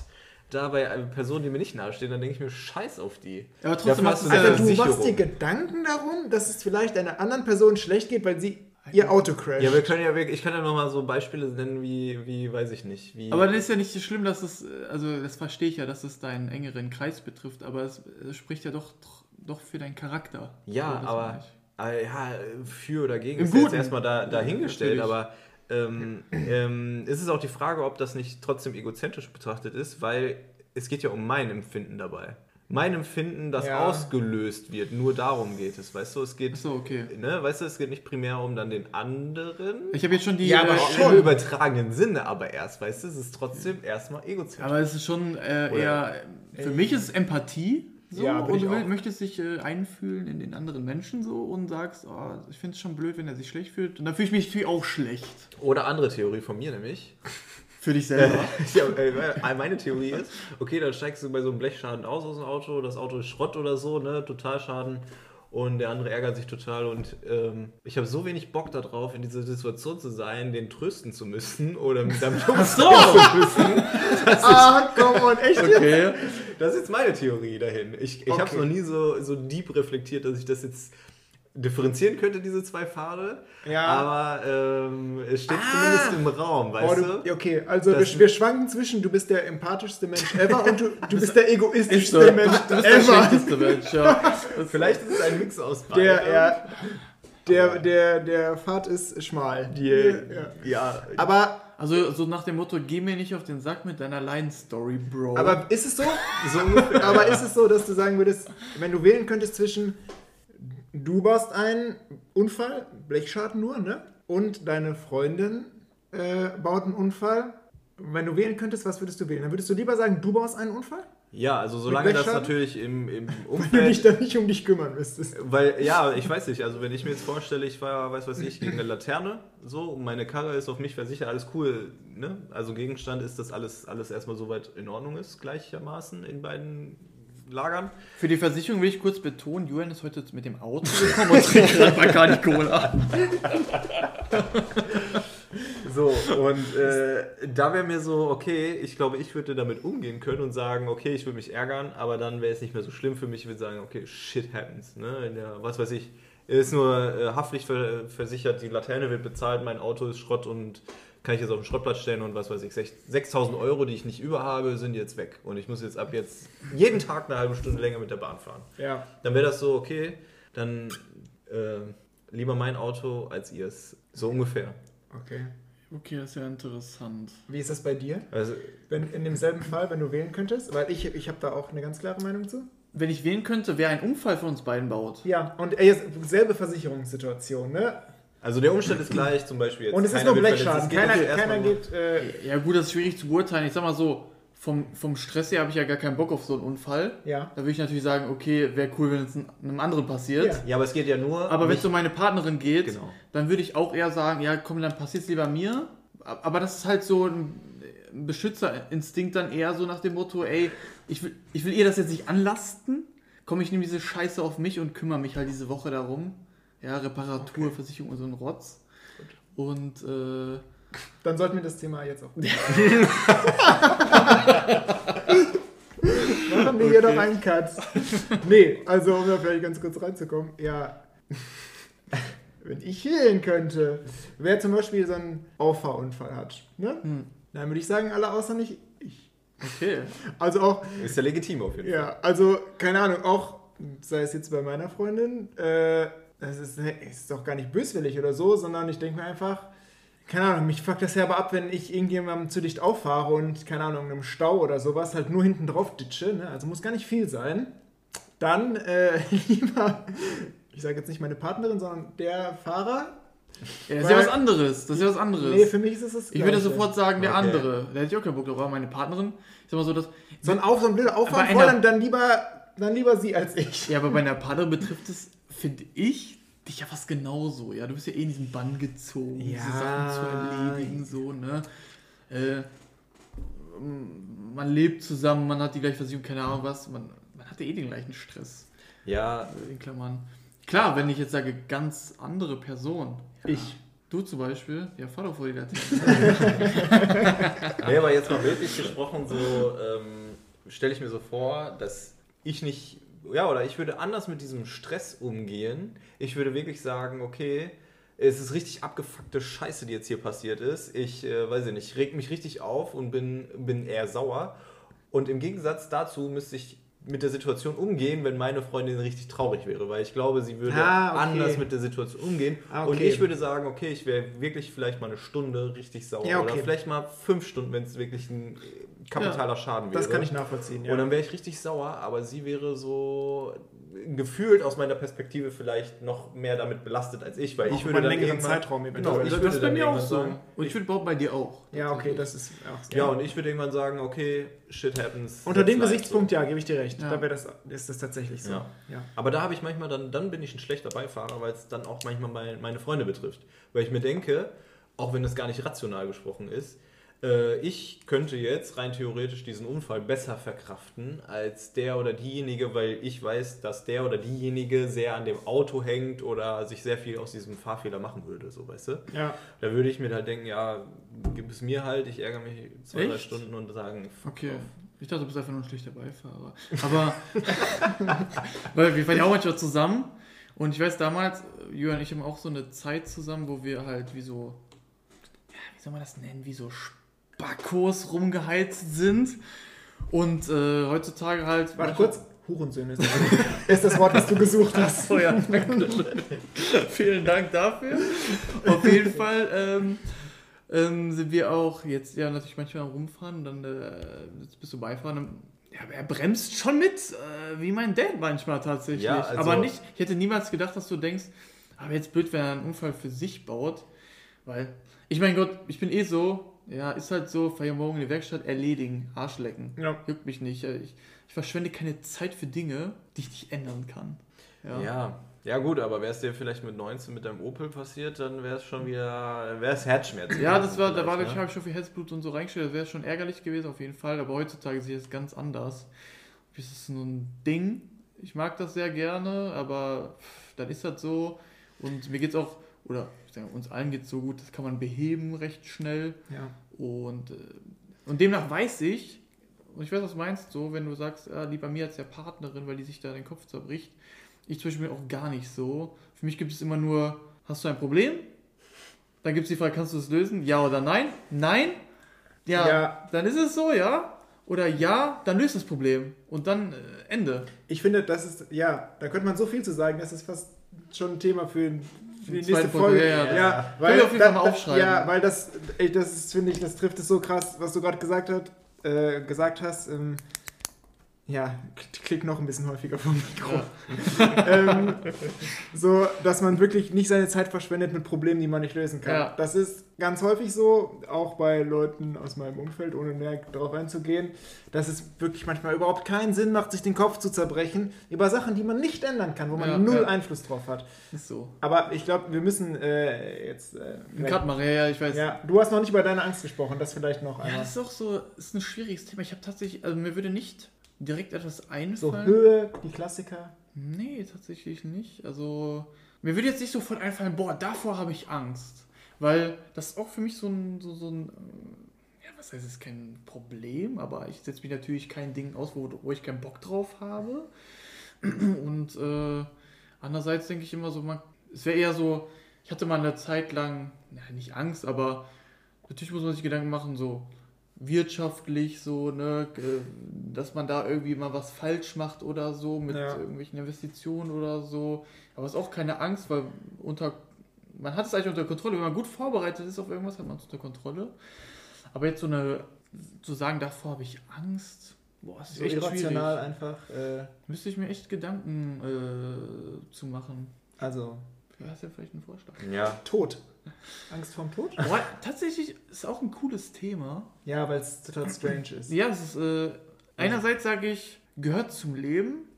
Da bei Personen, die mir nicht nahe stehen, dann denke ich mir, scheiß auf die. Aber trotzdem Dafür hast du Also, du machst dir Gedanken darum, dass es vielleicht einer anderen Person schlecht geht, weil sie ihr Auto crasht. Ja, wir können ja, ich kann ja nochmal so Beispiele nennen, wie, wie, weiß ich nicht, wie... Aber das ist ja nicht so schlimm, dass es, also das verstehe ich ja, dass es deinen engeren Kreis betrifft, aber es, es spricht ja doch, doch für deinen Charakter. Ja, So, das aber ich. äh, ja, für oder gegen Im ist jetzt Guten. erstmal da, dahingestellt, Natürlich. aber ähm, ähm, es ist auch die Frage, ob das nicht trotzdem egozentrisch betrachtet ist, weil es geht ja um mein Empfinden dabei. Mein Empfinden, das Ja. ausgelöst wird, nur darum geht es, weißt du, es geht, Achso, okay. ne, weißt du, es geht nicht primär um dann den anderen, Ich habe jetzt schon die. Ja, aber äh, schon. im übertragenen Sinne aber erst, weißt du, es ist trotzdem erstmal egozentrisch. Aber es ist schon äh, eher. Für mich ist es Empathie. So, Ja, und ich du auch. möchtest dich äh, einfühlen in den anderen Menschen so und sagst, oh, ich finde es schon blöd, wenn er sich schlecht fühlt. Und dann fühle ich mich natürlich auch schlecht. Oder andere Theorie von mir nämlich, Für dich selber. Ja, äh, meine Theorie ist, okay, dann steigst du bei so einem Blechschaden aus aus dem Auto, das Auto ist Schrott oder so, ne, Totalschaden und der andere ärgert sich total und ähm, ich habe so wenig Bock darauf, in dieser Situation zu sein, den trösten zu müssen oder mit seinem Jungs so. zu müssen. ah, komm on, echt? Okay. Das ist jetzt meine Theorie dahin. Ich, ich habe es Okay. noch nie so, so deep reflektiert, dass ich das jetzt differenzieren könnte, diese zwei Pfade. Ja. Aber ähm, es steht Ah. zumindest im Raum, Oh, weißt du, du? okay, also wir, wir schwanken zwischen, du bist der empathischste Mensch ever und du, du bist der Ist egoistischste so. Mensch Du bist der ever. schlechteste Mensch, ja. Vielleicht ist es ein Mix aus beidem. Der, ja, der, der, der Pfad ist schmal. Die, ja. ja. Aber, Also so nach dem Motto, geh mir nicht auf den Sack mit deiner Line-Story, Bro. Aber ist es so? so. Aber ist es so, dass du sagen würdest, wenn du wählen könntest zwischen du baust einen Unfall, Blechschaden nur, ne? Und deine Freundin äh, baut einen Unfall. Wenn du wählen könntest, was würdest du wählen? Dann würdest du lieber sagen, du baust einen Unfall? Ja, also solange das natürlich im, im Wenn du dich Umfeld. dann nicht um dich kümmern müsstest. Weil, ja, ich weiß nicht, also wenn ich mir jetzt vorstelle, ich war, weiß was ich, gegen eine Laterne, so, und meine Karre ist auf mich versichert, alles cool, ne? Also Gegenstand ist, dass alles, alles erstmal soweit in Ordnung ist, gleichermaßen in beiden Lagern. Für die Versicherung will ich kurz betonen, Julian ist heute mit dem Auto gekommen und trinkt gerade Bacardi Cola. So, und äh, da wäre mir so, okay, ich glaube, ich würde damit umgehen können und sagen, okay, ich würde mich ärgern, aber dann wäre es nicht mehr so schlimm für mich. Ich würde sagen, okay, shit happens. Ne? In der, was weiß ich, ist nur äh, Haftpflichtversichert, versichert, die Laterne wird bezahlt, mein Auto ist Schrott und kann ich jetzt auf den Schrottplatz stellen und was weiß ich, sech- 6000 Euro, die ich nicht über habe, sind jetzt weg. Und ich muss jetzt ab jetzt jeden Tag eine halbe Stunde länger mit der Bahn fahren. Ja. Dann wäre das so, okay, dann äh, lieber mein Auto als ihrs. So ungefähr. Okay. Okay, das ist ja interessant. Wie ist das bei dir? Also, Wenn, in demselben Fall, wenn du wählen könntest? Weil ich, ich habe da auch eine ganz klare Meinung zu. Wenn ich wählen könnte, wer einen Unfall von uns beiden baut. Ja, und ey, jetzt selbe Versicherungssituation, ne? Also der Umstand ist gleich, zum Beispiel jetzt. Und es ist nur Blechschaden. verletzt. Es geht Keiner, keiner geht, äh, Ja gut, das ist schwierig zu beurteilen. Ich sag mal so, vom, vom Stress her habe ich ja gar keinen Bock auf so einen Unfall. ja. Da würde ich natürlich sagen, okay, wäre cool, wenn es einem anderen passiert. Ja. Ja, aber es geht ja nur. Aber wenn es um meine Partnerin geht, Genau. dann würde ich auch eher sagen, ja komm, dann passiert es lieber mir. Aber das ist halt so ein ein Beschützerinstinkt dann eher so nach dem Motto, ey, ich will, ich will ihr das jetzt nicht anlasten. Komm, ich nehme diese Scheiße auf mich und kümmere mich halt diese Woche darum. Ja, Reparatur, Okay. Versicherung und so ein Rotz. Und äh, Dann sollten wir das Thema jetzt auch. Machen wir hier Okay. noch einen Cut. Nee, also um da vielleicht ganz kurz reinzukommen. Ja, wenn ich wählen könnte, wer zum Beispiel so einen Auffahrunfall hat, ne? Hm. dann würde ich sagen, alle außer nicht ich. okay. Also auch, Ist ja legitim auf jeden Fall. ja, also keine Ahnung, auch, sei es jetzt bei meiner Freundin, äh, das ist, ist doch gar nicht böswillig oder so, sondern ich denke mir einfach, keine Ahnung, mich fuckt das ja aber ab, wenn ich irgendjemandem zu dicht auffahre und, keine Ahnung, in einem Stau oder sowas halt nur hinten drauf ditsche, ne? also muss gar nicht viel sein. Dann äh, lieber, ich sage jetzt nicht meine Partnerin, sondern der Fahrer. Ja, das ist ja was anderes. Das ist ja was anderes. Nee, für mich ist es das ich würde Gleiche. sofort sagen, der Okay. andere. Da hätte ich auch keinen Bock drauf. Meine Partnerin, ich sag mal so, dass. So ein, Auf, so ein blöder Aufwand, dann, lieber, dann lieber sie als ich. Ja, aber bei einer Partnerin betrifft es, finde ich, dich ja fast genauso. Ja, du bist ja eh in diesen Bann gezogen, Ja. diese Sachen zu erledigen, so, ne? Äh, man lebt zusammen, man hat die gleiche Versicherung, keine Ahnung was. Man, man hat ja eh den gleichen Stress. Ja, In Klammern. Klar, wenn ich jetzt sage, ganz andere Person. Ja, Ich. Du zum Beispiel, ja, fahr doch vor die Laterne. nee, aber jetzt mal wirklich gesprochen, so ähm, stelle ich mir so vor, dass ich nicht, ja, oder ich würde anders mit diesem Stress umgehen. Ich würde wirklich sagen, okay, es ist richtig abgefuckte Scheiße, die jetzt hier passiert ist. Ich, äh, weiß ich nicht, reg mich richtig auf und bin, bin eher sauer. Und im Gegensatz dazu müsste ich mit der Situation umgehen, wenn meine Freundin richtig traurig wäre, weil ich glaube, sie würde Ah, okay. anders mit der Situation umgehen. Ah, Und okay. ich würde sagen, okay, ich wäre wirklich vielleicht mal eine Stunde richtig sauer Ja, okay. oder vielleicht mal fünf Stunden, wenn es wirklich ein kapitaler Schaden wäre. Das kann ich nachvollziehen, ja. Und dann wäre ich richtig sauer, aber sie wäre so gefühlt aus meiner Perspektive vielleicht noch mehr damit belastet als ich, weil Auch ich würde einen dann längeren Zeitraum Genau, eventuell. ich das würde ist bei mir auch so. sagen, Und ich würde behaupten, bei dir auch. ja, okay, das ist auch ja, und ich würde irgendwann sagen, okay, shit happens. Unter dem Gesichtspunkt, ja, gebe ich dir recht. Ja. Da wäre das, ist das tatsächlich so. Ja. Ja. Aber da habe ich manchmal dann, dann bin ich ein schlechter Beifahrer, weil es dann auch manchmal mein, meine Freunde betrifft. Weil ich mir denke, auch wenn es gar nicht rational gesprochen ist, äh, ich könnte jetzt rein theoretisch diesen Unfall besser verkraften als der oder diejenige, weil ich weiß, dass der oder diejenige sehr an dem Auto hängt oder sich sehr viel aus diesem Fahrfehler machen würde, so weißt du. Ja. Da würde ich mir halt denken, ja, gib es mir halt, ich ärgere mich zwei, drei Echt? Stunden und sagen, Okay. off. Ich dachte, du bist einfach nur ein schlechter Beifahrer. Aber, weil wir fahren ja auch manchmal zusammen. Und ich weiß damals, Jürgen und ich haben auch so eine Zeit zusammen, wo wir halt wie so, ja, wie soll man das nennen, wie so Spackos rumgeheizt sind. Und äh, heutzutage halt. Warte kurz. Hurensöhne ist, ist das Wort, das du gesucht hast. Oh ja. Vielen Dank dafür. Auf jeden Fall ähm, ähm, sind wir auch jetzt ja natürlich manchmal rumfahren und dann äh, jetzt bist du beifahren. Und, ja, er bremst schon mit, äh, wie mein Dad manchmal tatsächlich. Ja, also- aber nicht, ich hätte niemals gedacht, dass du denkst, aber jetzt blöd, wenn er einen Unfall für sich baut. Weil, ich mein Gott, ich bin eh so, ja, ist halt so, fahr ja morgen in die Werkstatt, erledigen, Arschlecken. Ja. Juckt mich nicht. Ich, ich verschwende keine Zeit für Dinge, die ich nicht ändern kann. Ja. Ja. ja. gut, aber wäre es dir vielleicht mit 19 mit deinem Opel passiert, dann wäre es schon wieder, wäre es Herzschmerz. Ja, das war, da war, ne? ich habe schon viel Herzblut und so reingestellt. Das wäre schon ärgerlich gewesen, auf jeden Fall. Aber heutzutage sehe ich es ganz anders. Das ist so ein Ding. Ich mag das sehr gerne, aber pff, dann ist das so. Und mir geht's auch, oder sage, uns allen geht es so gut, das kann man beheben recht schnell. Ja. Und, äh, und demnach weiß ich, und ich weiß, was du meinst, so, wenn du sagst, ah, lieber mir als der Partnerin, weil die sich da den Kopf zerbricht. Ich zum Beispiel auch gar nicht so. Für mich gibt es immer nur, hast du ein Problem? Dann gibt es die Frage, kannst du es lösen? Ja oder nein? Nein? Ja, Ja. dann ist es so, ja. Oder ja, dann löst das Problem. Und dann äh, Ende. Ich finde, das ist, ja, da könnte man so viel zu sagen, das ist fast schon ein Thema für, für die nächste Folge, Folge. ja, weil auf jeden Fall aufschreiben. Ja, weil das, ey, das ist, finde ich, das trifft es so krass, was du gerade gesagt, hat, äh, gesagt hast. Ähm, ja, klick noch ein bisschen häufiger vom Mikro. ähm, so, dass man wirklich nicht seine Zeit verschwendet mit Problemen, die man nicht lösen kann. Ja. Das ist ganz häufig so, auch bei Leuten aus meinem Umfeld, ohne näher darauf einzugehen, dass es wirklich manchmal überhaupt keinen Sinn macht, sich den Kopf zu zerbrechen über Sachen, die man nicht ändern kann, wo man Ja, null ja. Einfluss drauf hat. Ist so. Aber ich glaube, wir müssen äh, jetzt. Äh, Cut machen, ja, ja, ich weiß. ja, du hast noch nicht über deine Angst gesprochen, das vielleicht noch Ja, einmal. das ist auch so, ist ein schwieriges Thema. Ich habe tatsächlich, also mir würde nicht direkt etwas So einfallen. Höhe, die Klassiker. Nee, tatsächlich nicht. Also, mir würde jetzt nicht sofort einfallen, boah, davor habe ich Angst. Weil das ist auch für mich so ein, so, so ein ja, was heißt, es ist kein Problem, aber ich setze mich natürlich kein Ding aus, wo, wo ich keinen Bock drauf habe. Und äh, andererseits denke ich immer so, man, es wäre eher so, ich hatte mal eine Zeit lang, ja, nicht Angst, aber natürlich muss man sich Gedanken machen, so wirtschaftlich so, ne, dass man da irgendwie mal was falsch macht oder so mit Ja. irgendwelchen Investitionen oder so. Aber es ist auch keine Angst, weil unter man hat es eigentlich unter Kontrolle. Wenn man gut vorbereitet ist auf irgendwas, hat man es unter Kontrolle. Aber jetzt so eine, zu sagen, davor habe ich Angst, boah, das ist So echt irrational schwierig. einfach. Äh, Müsste ich mir echt Gedanken äh, zu machen. also, Du hast ja vielleicht einen Vorschlag. Ja, Tod. Angst vorm Tod? Boah, tatsächlich ist auch ein cooles Thema. Ja, weil es total strange ist. Ja, es ist, äh, einerseits sage ich, gehört zum Leben.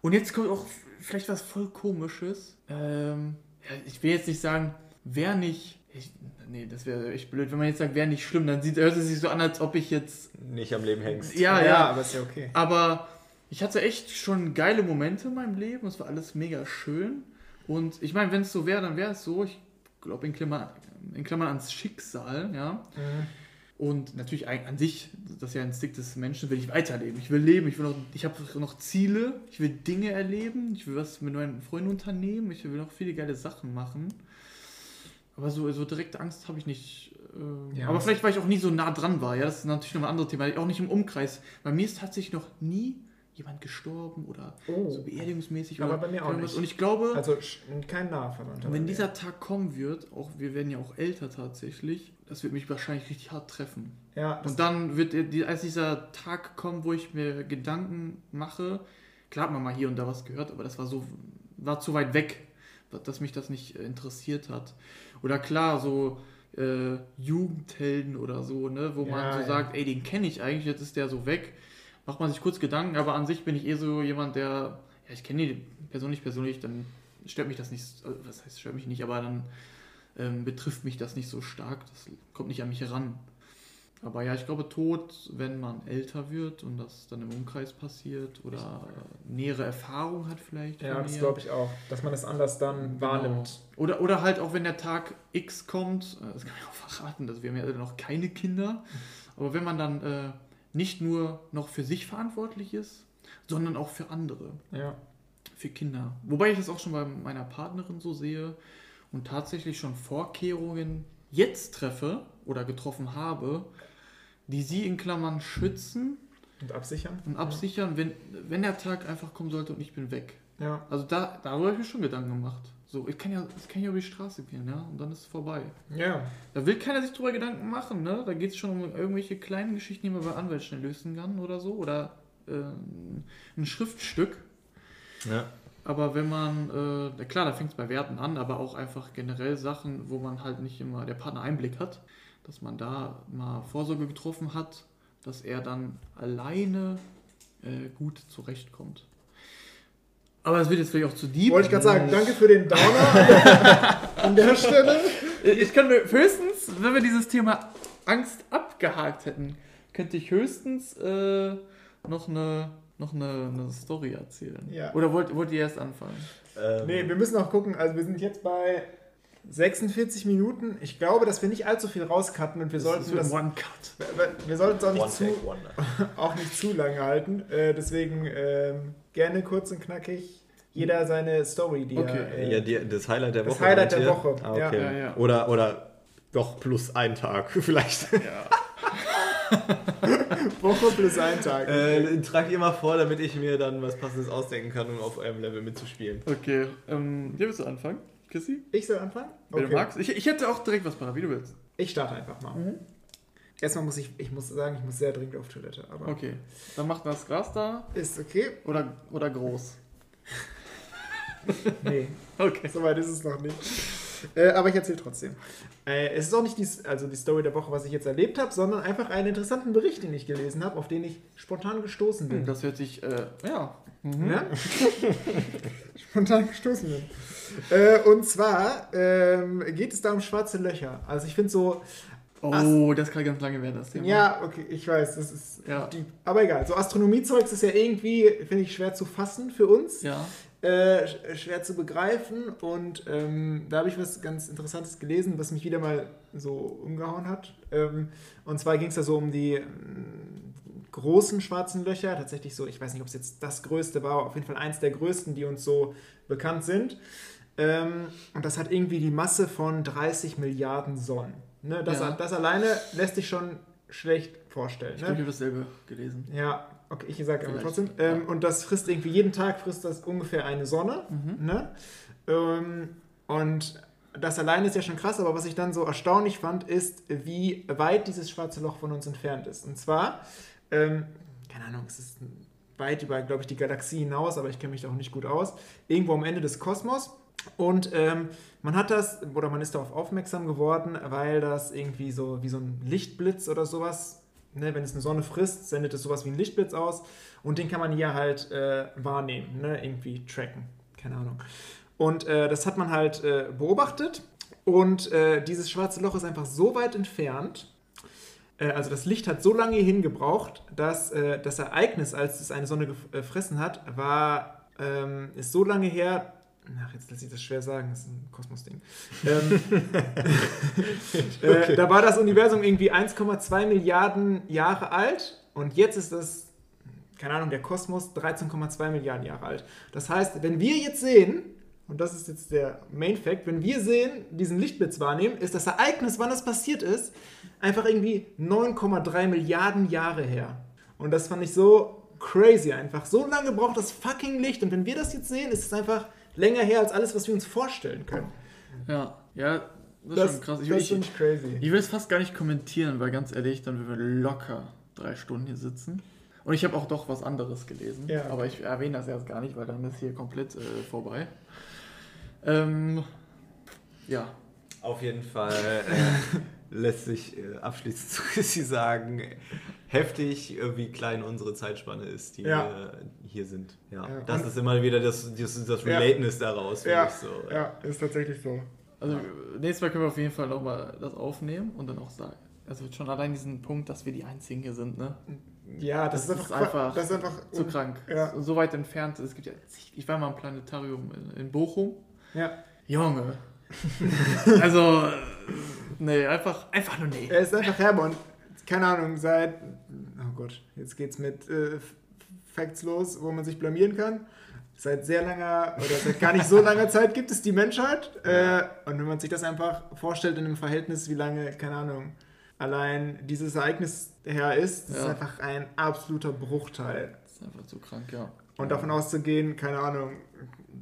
Und jetzt kommt auch vielleicht was voll komisches. Ähm, ja, ich will jetzt nicht sagen, wäre nicht. Ich, nee, das wäre echt blöd. Wenn man jetzt sagt, wäre nicht schlimm, dann sieht, hört es sich so an, als ob ich jetzt. nicht am Leben hängst. Ja, ja. aber ist ja okay. Aber ich hatte echt schon geile Momente in meinem Leben. Es war alles mega schön. Und ich meine, wenn es so wäre, dann wäre es so. Ich glaube, in Klammern, in Klammern ans Schicksal, ja. Mhm. Und natürlich an sich, das ist ja ein Instinkt des Menschen, will ich weiterleben. Ich will leben, ich will noch, ich habe noch Ziele, ich will Dinge erleben, ich will was mit meinen Freunden unternehmen, ich will noch viele geile Sachen machen. Aber so, so direkte Angst habe ich nicht. äh, Ja, aber vielleicht, weil ich auch nie so nah dran war. Ja, das ist natürlich noch ein anderes Thema. Auch nicht im Umkreis. Bei mir ist tatsächlich noch nie jemand gestorben oder Oh. so beerdigungsmäßig. Aber oder bei mir auch nicht. Und ich glaube, Also kein Nahverwandter. wenn dieser. Tag kommen wird, auch wir werden ja auch älter tatsächlich, das wird mich wahrscheinlich richtig hart treffen. Ja, Und dann wird als dieser Tag kommt, wo ich mir Gedanken mache, klar hat man mal hier und da was gehört, aber das war so, war zu weit weg, dass mich das nicht äh, interessiert hat. Oder klar, so äh, Jugendhelden oder so, ne, wo Ja, man so ja. sagt, ey, den kenne ich eigentlich, jetzt ist der so weg. Macht man sich kurz Gedanken, aber an sich bin ich eh so jemand, der, ja, ich kenne die Person nicht persönlich, dann stört mich das nicht, also, was heißt, stört mich nicht, aber dann ähm, betrifft mich das nicht so stark, das kommt nicht an mich ran. Aber ja, ich glaube, Tod, wenn man älter wird und das dann im Umkreis passiert oder nähere Erfahrung hat vielleicht. ja, das glaube ich auch. Dass man das anders dann wahrnimmt. Genau. Oder, oder halt auch, wenn der Tag X kommt, äh, das kann ich auch verraten, dass wir haben ja noch keine Kinder, aber wenn man dann äh, nicht nur noch für sich verantwortlich ist, sondern auch für andere, Ja. für Kinder. Wobei ich das auch schon bei meiner Partnerin so sehe und tatsächlich schon Vorkehrungen jetzt treffe oder getroffen habe, die sie in Klammern schützen Und absichern. und absichern, wenn, wenn der Tag einfach kommen sollte und ich bin weg. Ja. Also da, darüber habe ich mir schon Gedanken gemacht. So, ich kann ja, ich kann ja über die Straße gehen, ja, und dann ist es vorbei. Ja. Da will keiner sich drüber Gedanken machen, ne? Da geht es schon um irgendwelche kleinen Geschichten, die man bei Anwälten schnell lösen kann oder so. Oder äh, ein Schriftstück. Ja. Aber wenn man, äh, klar, da fängt es bei Werten an, aber auch einfach generell Sachen, wo man halt nicht immer der Partner Einblick hat, dass man da mal Vorsorge getroffen hat, dass er dann alleine äh, gut zurechtkommt. Aber es wird jetzt vielleicht auch zu deep. Wollte ich gerade sagen, danke für den Downer an der Stelle. Ich mir höchstens, wenn wir dieses Thema Angst abgehakt hätten, könnte ich höchstens äh, noch eine noch eine, eine Story erzählen. Ja. Oder wollt, wollt ihr erst anfangen? Ähm, Nee, wir müssen auch gucken. Also wir sind jetzt bei 46 Minuten. Ich glaube, dass wir nicht allzu viel rauscutten und wir sollten das, One Cut. wir, wir sollten es auch One nicht zu, Wonder. auch nicht zu lange halten. Äh, deswegen ähm, gerne kurz und knackig. Jeder seine Story, die Okay. er. Äh, Ja, die, das Highlight der Das Woche. Highlight meint der? Woche, Ah, okay. Ja, ja. Oder, oder doch plus ein Tag vielleicht. Ja. Woche plus ein Tag. äh, tragt ihr mal vor, damit ich mir dann was Passendes ausdenken kann, um auf eurem Level mitzuspielen. Okay, ähm, hier willst du anfangen, Chrissy? ich soll anfangen? Wenn du magst. Ich, ich hätte auch direkt was parat, wie du willst. Ich starte einfach mal. Mhm. Erstmal muss ich, ich muss sagen, ich muss sehr dringend auf Toilette. Aber Okay, dann macht das Gras da ist okay. oder, oder groß. Nee, Okay. soweit ist es noch nicht. Äh, aber ich erzähle trotzdem. Äh, es ist auch nicht die, also die Story der Woche, was ich jetzt erlebt habe, sondern einfach einen interessanten Bericht, den ich gelesen habe, auf den ich spontan gestoßen bin. Das hört sich, äh, ja. Mhm. Ne? Spontan gestoßen bin. Äh, und zwar ähm, geht es da um schwarze Löcher. Also ich finde so, Oh, das kann ganz lange werden, das Thema. ja, okay, ich weiß, das ist Ja. die, aber egal. So Astronomiezeugs ist ja irgendwie, finde ich, schwer zu fassen für uns. Ja. Äh, sch- schwer zu begreifen und ähm, da habe ich was ganz Interessantes gelesen, was mich wieder mal so umgehauen hat. Ähm, und zwar ging es da so um die ähm, großen schwarzen Löcher, tatsächlich so, ich weiß nicht, ob es jetzt das größte war, aber auf jeden Fall eins der größten, die uns so bekannt sind. Ähm, und das hat irgendwie die Masse von 30 Milliarden Sonnen. Ne, das, Ja. das alleine lässt sich schon schlecht vorstellen. Ich Ne? habe dasselbe gelesen. Ja, okay, ich sage aber trotzdem. Ähm, Und das frisst irgendwie, jeden Tag frisst das ungefähr eine Sonne. Mhm. Ne? Ähm, und das alleine ist ja schon krass, aber was ich dann so erstaunlich fand, ist, wie weit dieses schwarze Loch von uns entfernt ist. Und zwar, ähm, keine Ahnung, es ist weit über, glaube ich, die Galaxie hinaus, aber ich kenne mich da auch nicht gut aus. Irgendwo am Ende des Kosmos. Und ähm, man hat das, oder man ist darauf aufmerksam geworden, weil das irgendwie so wie so ein Lichtblitz oder sowas, ne, wenn es eine Sonne frisst, sendet es sowas wie ein Lichtblitz aus. Und den kann man hier halt äh, wahrnehmen, ne, irgendwie tracken. Keine Ahnung. Und äh, das hat man halt äh, beobachtet. Und äh, dieses schwarze Loch ist einfach so weit entfernt. Äh, also das Licht hat so lange hierhin gebraucht, dass äh, das Ereignis, als es eine Sonne gef- gefressen hat, war, ähm, ist so lange her. Ach, jetzt lässt sich das schwer sagen, das ist ein Kosmos-Ding. Ähm, äh, da war das Universum irgendwie 1,2 Milliarden Jahre alt und jetzt ist das, keine Ahnung, der Kosmos 13,2 Milliarden Jahre alt. Das heißt, wenn wir jetzt sehen, und das ist jetzt der Main Fact, wenn wir sehen, diesen Lichtblitz wahrnehmen, ist das Ereignis, wann das passiert ist, einfach irgendwie 9,3 Milliarden Jahre her. Und das fand ich so crazy einfach. So lange braucht das fucking Licht. Und wenn wir das jetzt sehen, ist es einfach länger her als alles, was wir uns vorstellen können. Ja, ja, das ist schon krass. Ich, das ich, finde ich crazy. ich will es fast gar nicht kommentieren, weil ganz ehrlich, dann würden wir locker drei Stunden hier sitzen. Und ich habe auch doch was anderes gelesen. Ja. Aber ich erwähne das erst gar nicht, weil dann ist hier komplett äh, vorbei. Ähm, ja, Auf jeden Fall äh, lässt sich äh, abschließend zu Chrissy sagen, heftig, wie klein unsere Zeitspanne ist, die Ja. wir hier sind. Ja. Ja. Das Und- ist immer wieder das, das, das Ja. Relateness daraus, finde Ja, ich so. ja, ist tatsächlich so. also nächstes Mal können wir auf jeden Fall nochmal das aufnehmen und dann auch sagen. Also schon allein diesen Punkt, dass wir die Einzigen hier sind, ne? Ja, das, Das ist, ist einfach, das ist einfach Zu krank. Ja. So, so weit entfernt. Es gibt ja, ich war mal im Planetarium in, in Bochum. Ja. Junge. also, nee, einfach, einfach nur nee. Er ist einfach und keine Ahnung, seit, oh Gott, jetzt geht's mit äh, Facts los, wo man sich blamieren kann. Seit sehr langer oder seit gar nicht so langer Zeit gibt es die Menschheit. Äh, und wenn man sich das einfach vorstellt in einem Verhältnis, wie lange, keine Ahnung, allein dieses Ereignis her ist, das ist Ja. einfach ein absoluter Bruchteil. Das ist einfach zu krank, ja. Und davon auszugehen, keine Ahnung,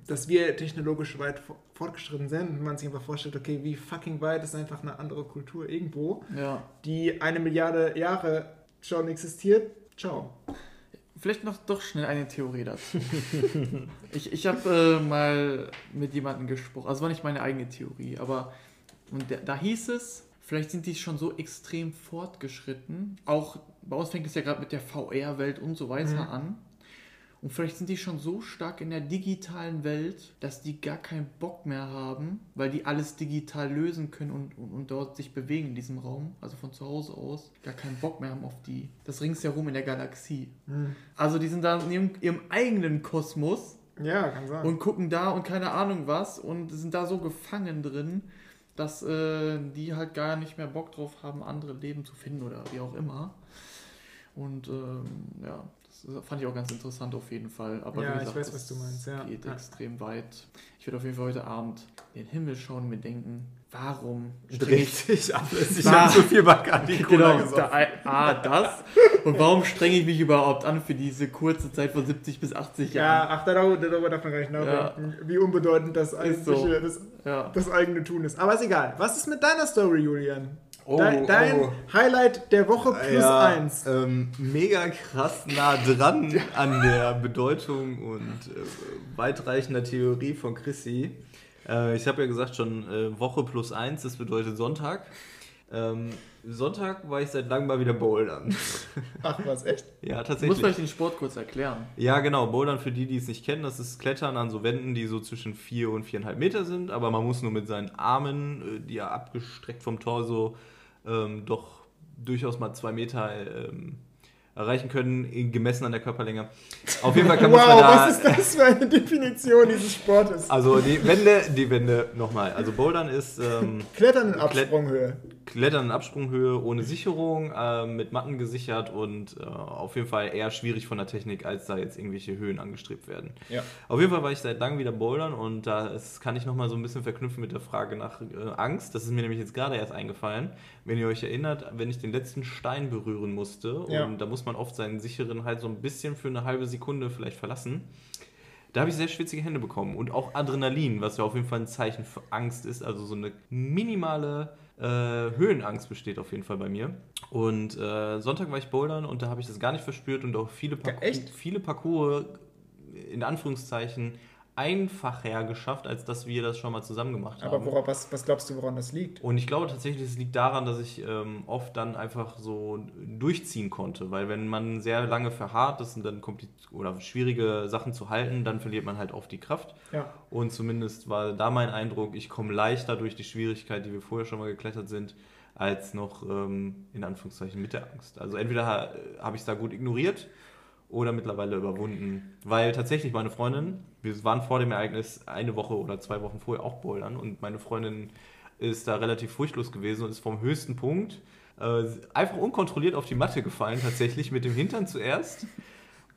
dass wir technologisch weit for- fortgeschritten sind und man sich einfach vorstellt, okay, wie fucking weit ist einfach eine andere Kultur irgendwo, Ja. die eine Milliarde Jahre schon existiert. Ciao. Vielleicht noch doch schnell eine Theorie dazu. ich ich habe äh, mal mit jemandem gesprochen, also war nicht meine eigene Theorie, aber und der, da hieß es, vielleicht sind die schon so extrem fortgeschritten. Auch bei uns fängt es ja gerade mit der VR-Welt und so weiter Mhm. an. Und vielleicht sind die schon so stark in der digitalen Welt, dass die gar keinen Bock mehr haben, weil die alles digital lösen können und, und, und dort sich bewegen in diesem Raum, also von zu Hause aus, gar keinen Bock mehr haben auf die, das ringsherum in der Galaxie. Also die sind da in ihrem, ihrem eigenen Kosmos Ja, kann sein. und gucken da und keine Ahnung was und sind da so gefangen drin, dass äh, die halt gar nicht mehr Bock drauf haben, andere Leben zu finden oder wie auch immer. Und ähm, ja, das fand ich auch ganz interessant auf jeden Fall. Aber Ja, wie ich gesagt, weiß, das was du meinst, ja. geht Ja. extrem weit. Ich werde auf jeden Fall heute Abend in den Himmel schauen und mir denken, warum Dreht sich alles. Ich Ah. habe zu viel Bacardi Cola Genau, da, A, das. Und warum strenge ich mich überhaupt an für diese kurze Zeit von 70 bis 80 Ja, Jahren? ach, darüber, darüber darf man gar nicht nachdenken, wie unbedeutend das, Ist so. eigentliche, das, Ja. das eigene Tun ist. Aber ist egal. Was ist mit deiner Story, Julian? Oh, dein dein oh. Highlight der Woche plus ja, eins. Ähm, mega krass nah dran an der Bedeutung und äh, weitreichender Theorie von Chrissy. Äh, ich habe ja gesagt schon äh, Woche plus eins, das bedeutet Sonntag. Ähm, Sonntag war ich seit langem mal wieder bouldern. Ach was, echt? ja, tatsächlich. vielleicht den Sport kurz erklären. Ja, genau. Bouldern für die, die es nicht kennen, das ist Klettern an so Wänden, die so zwischen 4 und 4,5 Meter sind. Aber man muss nur mit seinen Armen, äh, die ja abgestreckt vom Torso, ähm, doch durchaus mal 2 Meter ähm, erreichen können, gemessen an der Körperlänge. Auf jeden Fall kann man Wow, da... was ist das für eine Definition dieses Sportes? Also die Wände, die Wände, nochmal. Also Bouldern ist ähm, Klettern in Absprunghöhe. Klettern in Absprunghöhe ohne Sicherung, ähm, mit Matten gesichert und äh, auf jeden Fall eher schwierig von der Technik, als da jetzt irgendwelche Höhen angestrebt werden. Ja. Auf jeden Fall war ich seit langem wieder bouldern und das kann ich nochmal so ein bisschen verknüpfen mit der Frage nach äh, Angst. Das ist mir nämlich jetzt gerade erst eingefallen. Wenn ihr euch erinnert, wenn ich den letzten Stein berühren musste Ja. und da muss man oft seinen sicheren halt so ein bisschen für eine halbe Sekunde vielleicht verlassen. Da habe ich sehr schwitzige Hände bekommen und auch Adrenalin, was ja auf jeden Fall ein Zeichen für Angst ist. Also so eine minimale äh, Höhenangst besteht auf jeden Fall bei mir. Und äh, Sonntag war ich bouldern und da habe ich das gar nicht verspürt und auch viele, Parcours, viele Parcours in Anführungszeichen einfacher geschafft, als dass wir das schon mal zusammen gemacht haben. Aber worauf, was, was glaubst du, woran das liegt? Und ich glaube tatsächlich, es liegt daran, dass ich ähm, oft dann einfach so durchziehen konnte. Weil wenn man sehr lange verharrt ist und dann kommt die, oder schwierige Sachen zu halten, dann verliert man halt oft die Kraft. Ja. Und zumindest war da mein Eindruck, ich komme leichter durch die Schwierigkeit, die wir vorher schon mal geklettert sind, als noch ähm, in Anführungszeichen mit der Angst. Also entweder ha, habe ich es da gut ignoriert oder mittlerweile überwunden. Weil tatsächlich meine Freundin, wir waren vor dem Ereignis eine Woche oder zwei Wochen vorher auch bouldern und meine Freundin ist da relativ furchtlos gewesen und ist vom höchsten Punkt äh, einfach unkontrolliert auf die Matte gefallen, tatsächlich mit dem Hintern zuerst.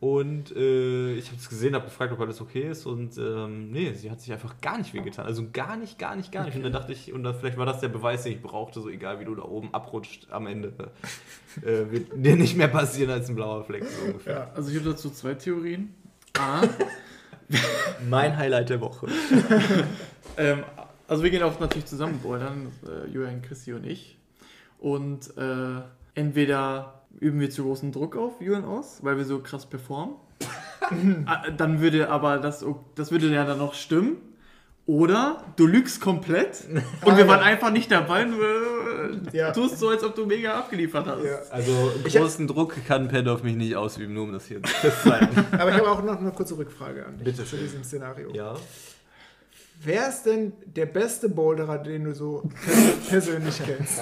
Und äh, ich habe es gesehen, habe gefragt, ob alles okay ist und ähm, nee, sie hat sich einfach gar nicht wehgetan. Also gar nicht, gar nicht, gar nicht. Und dann dachte ich, und dann, vielleicht war das der Beweis, den ich brauchte, so egal wie du da oben abrutscht, am Ende äh, wird dir nicht mehr passieren als ein blauer Fleck. So ungefähr. Ja. Also ich habe dazu zwei Theorien. A, Mein Highlight der Woche. ähm, also wir gehen auch natürlich zusammen bouldern, äh, Julian, Christi und ich. Und äh, entweder üben wir zu großen Druck auf Julian aus, weil wir so krass performen. Ah, dann würde aber das, das würde ja dann noch stimmen. Oder du lügst komplett und wir waren einfach nicht dabei und du Ja. tust so, als ob du mega abgeliefert hast. Ja. Also großen Druck kann Pad auf mich nicht ausüben, nur um das hier festzuhalten. Aber ich habe auch noch eine kurze Rückfrage an dich Bitte zu diesem Szenario. ja. Wer ist denn der beste Boulderer, den du so pers- persönlich kennst?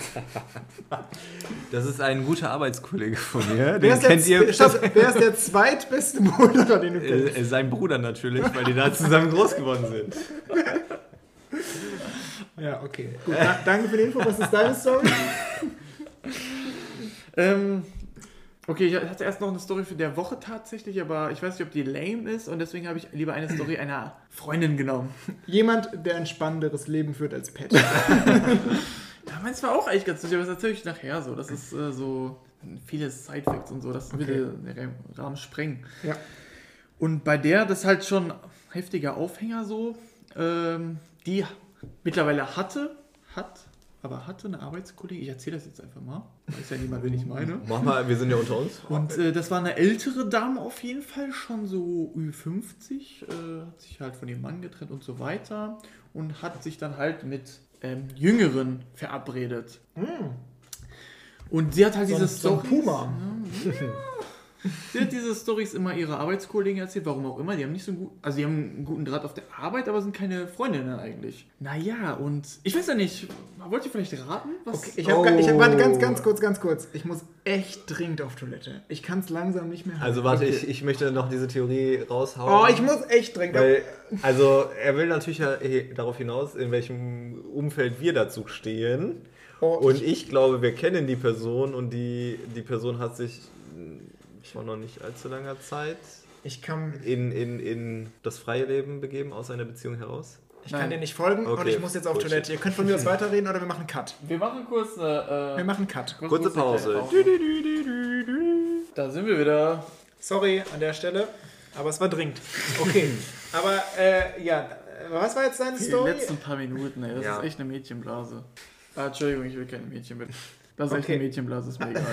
Das ist ein guter Arbeitskollege von mir. Wer ist, der, kennt ihr. Stopp, wer ist der zweitbeste Boulderer, den du kennst? Äh, äh, sein Bruder natürlich, weil die da zusammen groß geworden sind. Ja, okay. Gut, da, danke für die Info. Was ist deine Story? Ähm, okay, ich hatte erst noch eine Story für der Woche tatsächlich, aber ich weiß nicht, ob die lame ist und deswegen habe ich lieber eine Story einer Freundin genommen. Jemand, der ein spannenderes Leben führt als Pat. Ja, meins war auch eigentlich ganz lustig, aber das erzähle ich nachher so. Das ist äh, so viele Sidefacts und so, das würde den Rahmen sprengen. Ja. Und bei der, das ist halt schon heftiger Aufhänger so. Ähm, die mittlerweile hatte, hat, aber hatte eine Arbeitskollegin. Ich erzähle das jetzt einfach mal. Weiß ja niemand, wen ich meine. Mach mal, wir sind ja unter uns. Und äh, das war eine ältere Dame auf jeden Fall, schon so Ü50, äh, hat sich halt von ihrem Mann getrennt und so weiter und hat sich dann halt mit ähm, Jüngeren verabredet. Und sie hat halt So ein- diese so Puma. Ja, Sie hat diese Stories immer ihrer Arbeitskollegen erzählt, warum auch immer. Die haben nicht so einen guten, also die haben einen guten Draht auf der Arbeit, aber sind keine Freundinnen eigentlich. Naja, und ich weiß ja nicht, wollt ihr vielleicht raten? Was Okay, ich habe ich hab, warte, ganz, Oh. ganz kurz, ganz kurz. Ich muss echt dringend auf Toilette. Ich kann es langsam nicht mehr. Also warte, Okay. ich, ich möchte noch diese Theorie raushauen. Oh, ich muss echt dringend. Weil, also er will natürlich ja eh darauf hinaus, in welchem Umfeld wir dazu stehen. Oh, Und ich glaube, wir kennen die Person und die, die Person hat sich vor noch nicht allzu langer Zeit ich kann, in, in, in das freie Leben begeben aus einer Beziehung heraus. ich Nein. kann dir nicht folgen und Okay, ich muss jetzt auf Bullshit. Toilette. Ihr könnt von mir aus weiterreden oder wir machen einen Cut. Wir machen kurz eine. Äh, Wir machen einen Cut. Kurze Pause. Da sind wir wieder. Sorry an der Stelle, aber es war dringend. Okay, aber äh, ja, was war jetzt deine Die Story? letzten paar Minuten, ey. Das Ja. ist echt eine Mädchenblase. Ah, Entschuldigung, ich will keine Mädchen Das ist echt Okay. eine Mädchenblase, ist mir egal.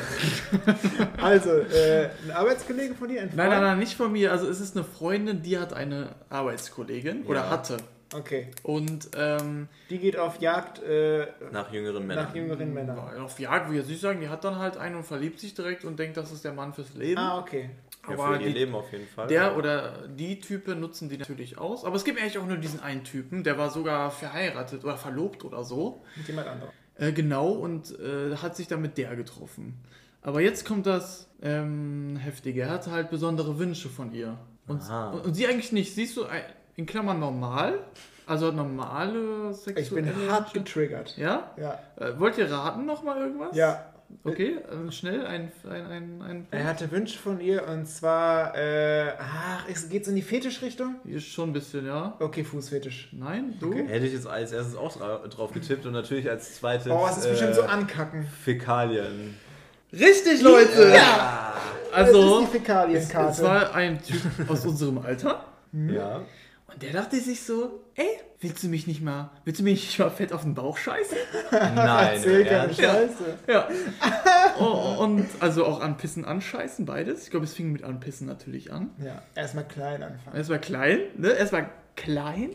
Also, äh, ein Arbeitskollege von dir? Ein nein, nein, nein, nicht von mir. Also es ist eine Freundin, die hat eine Arbeitskollegin oder Ja. hatte. Okay, Und ähm, die geht auf Jagd äh, Nach jüngeren Männern. nach jüngeren Männern. auf Jagd, würde ich jetzt nicht sagen, die hat dann halt einen und verliebt sich direkt und denkt, das ist der Mann fürs Leben. Ah, okay. Ja, aber für ihr die, Leben auf jeden Fall. der oder die Typen nutzen die natürlich aus. Aber es gibt eigentlich auch nur diesen einen Typen, der war sogar verheiratet oder verlobt oder so. Mit jemand anderem. Äh, genau, und äh, hat sich dann mit der getroffen. Aber jetzt kommt das ähm, Heftige. Er hatte halt besondere Wünsche von ihr. Und, und, und sie eigentlich nicht. Siehst du, in Klammern normal, also normale sexuelle Ich bin hart getriggert. Ja? Ja. Äh, wollt ihr raten nochmal irgendwas? Ja. Okay, äh, schnell ein, ein, ein, ein Er hatte Wünsche von ihr und zwar, äh, ach, es geht in die Fetischrichtung? Ist schon ein bisschen, ja. Okay, Fußfetisch. Nein, du? Okay. Hätte ich jetzt als erstes auch dra drauf getippt und natürlich als zweites. Oh, es ist bestimmt äh, so ankacken. Fäkalien. Richtig, Leute! Ja! Also, das ist die es, Fäkalienkarte. es war ein Typ aus unserem Alter. Ja. Und der dachte sich so, ey, willst du mich nicht mal, willst du mich nicht mal fett auf den Bauch scheißen? Nein. Keine? Scheiße. Ja. Oh, und also auch anpissen, anscheißen, beides. Ich glaube, es fing mit anpissen natürlich an. Ja, erstmal klein anfangen. Erst war klein, ne? Erst war klein.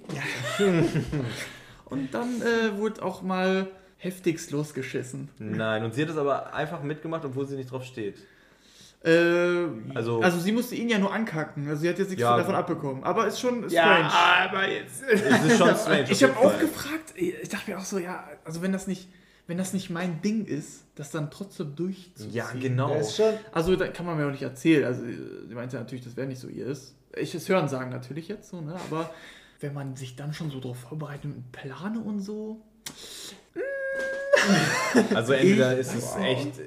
und dann äh, wurde auch mal heftigst losgeschissen. Nein, und sie hat es aber einfach mitgemacht, obwohl sie nicht drauf steht. Äh, Also- also, sie musste ihn ja nur ankacken. Also sie hat jetzt nichts Ja. davon abbekommen. Aber ist schon Ja, strange. aber jetzt. Es ist schon strange. Ich habe auch gefragt, ich dachte mir auch so, ja, also wenn das nicht, wenn das nicht mein Ding ist, das dann trotzdem durchzuziehen. Ja, genau. Das ist schon. Also da kann man mir auch nicht erzählen. Also sie meinte natürlich, das wäre nicht so ihr ist. Ich es hören sagen natürlich jetzt so, ne? Aber wenn man sich dann schon so darauf vorbereitet und plane und so. Also entweder Ich- ist es echt, äh,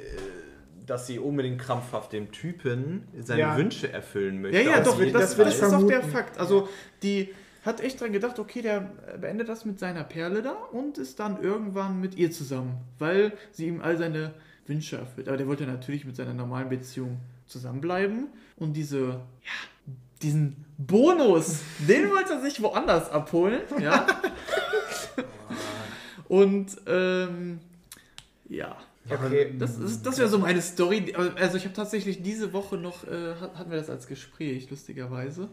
dass sie unbedingt krampfhaft dem Typen seine Ja. Wünsche erfüllen möchte. Ja, ja, Auf doch, das, das ist doch der. Fakt. Also die hat echt dran gedacht, okay, der beendet das mit seiner Perle da und ist dann irgendwann mit ihr zusammen, weil sie ihm all seine Wünsche erfüllt. Aber der wollte natürlich mit seiner normalen Beziehung zusammenbleiben und diese, ja, diesen Bonus, den wollte er sich woanders abholen, ja. und ähm, ja. Okay. Das, ist- das wäre so meine Story. Also ich habe tatsächlich diese Woche noch, äh, hat- hatten wir das als Gespräch, lustigerweise.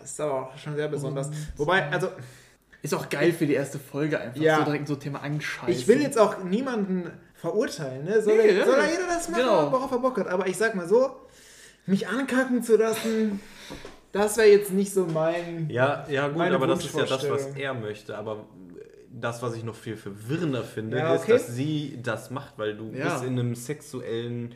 Das ist aber auch schon sehr besonders. Wobei, also, Ist auch geil für die erste Folge einfach. Ja. So direkt so Thema Anscheißen. ich will jetzt auch niemanden verurteilen, ne? Soll, Nee, ja. soll er jeder das machen, Genau. worauf er Bock hat. Aber ich sag mal so, mich ankacken zu lassen, das wäre jetzt nicht so mein. Ja, ja gut, aber das ist ja das, was er möchte. Aber das, was ich noch viel verwirrender finde, Ja, ist, okay. dass sie das macht, weil du Ja. bist in einem sexuellen,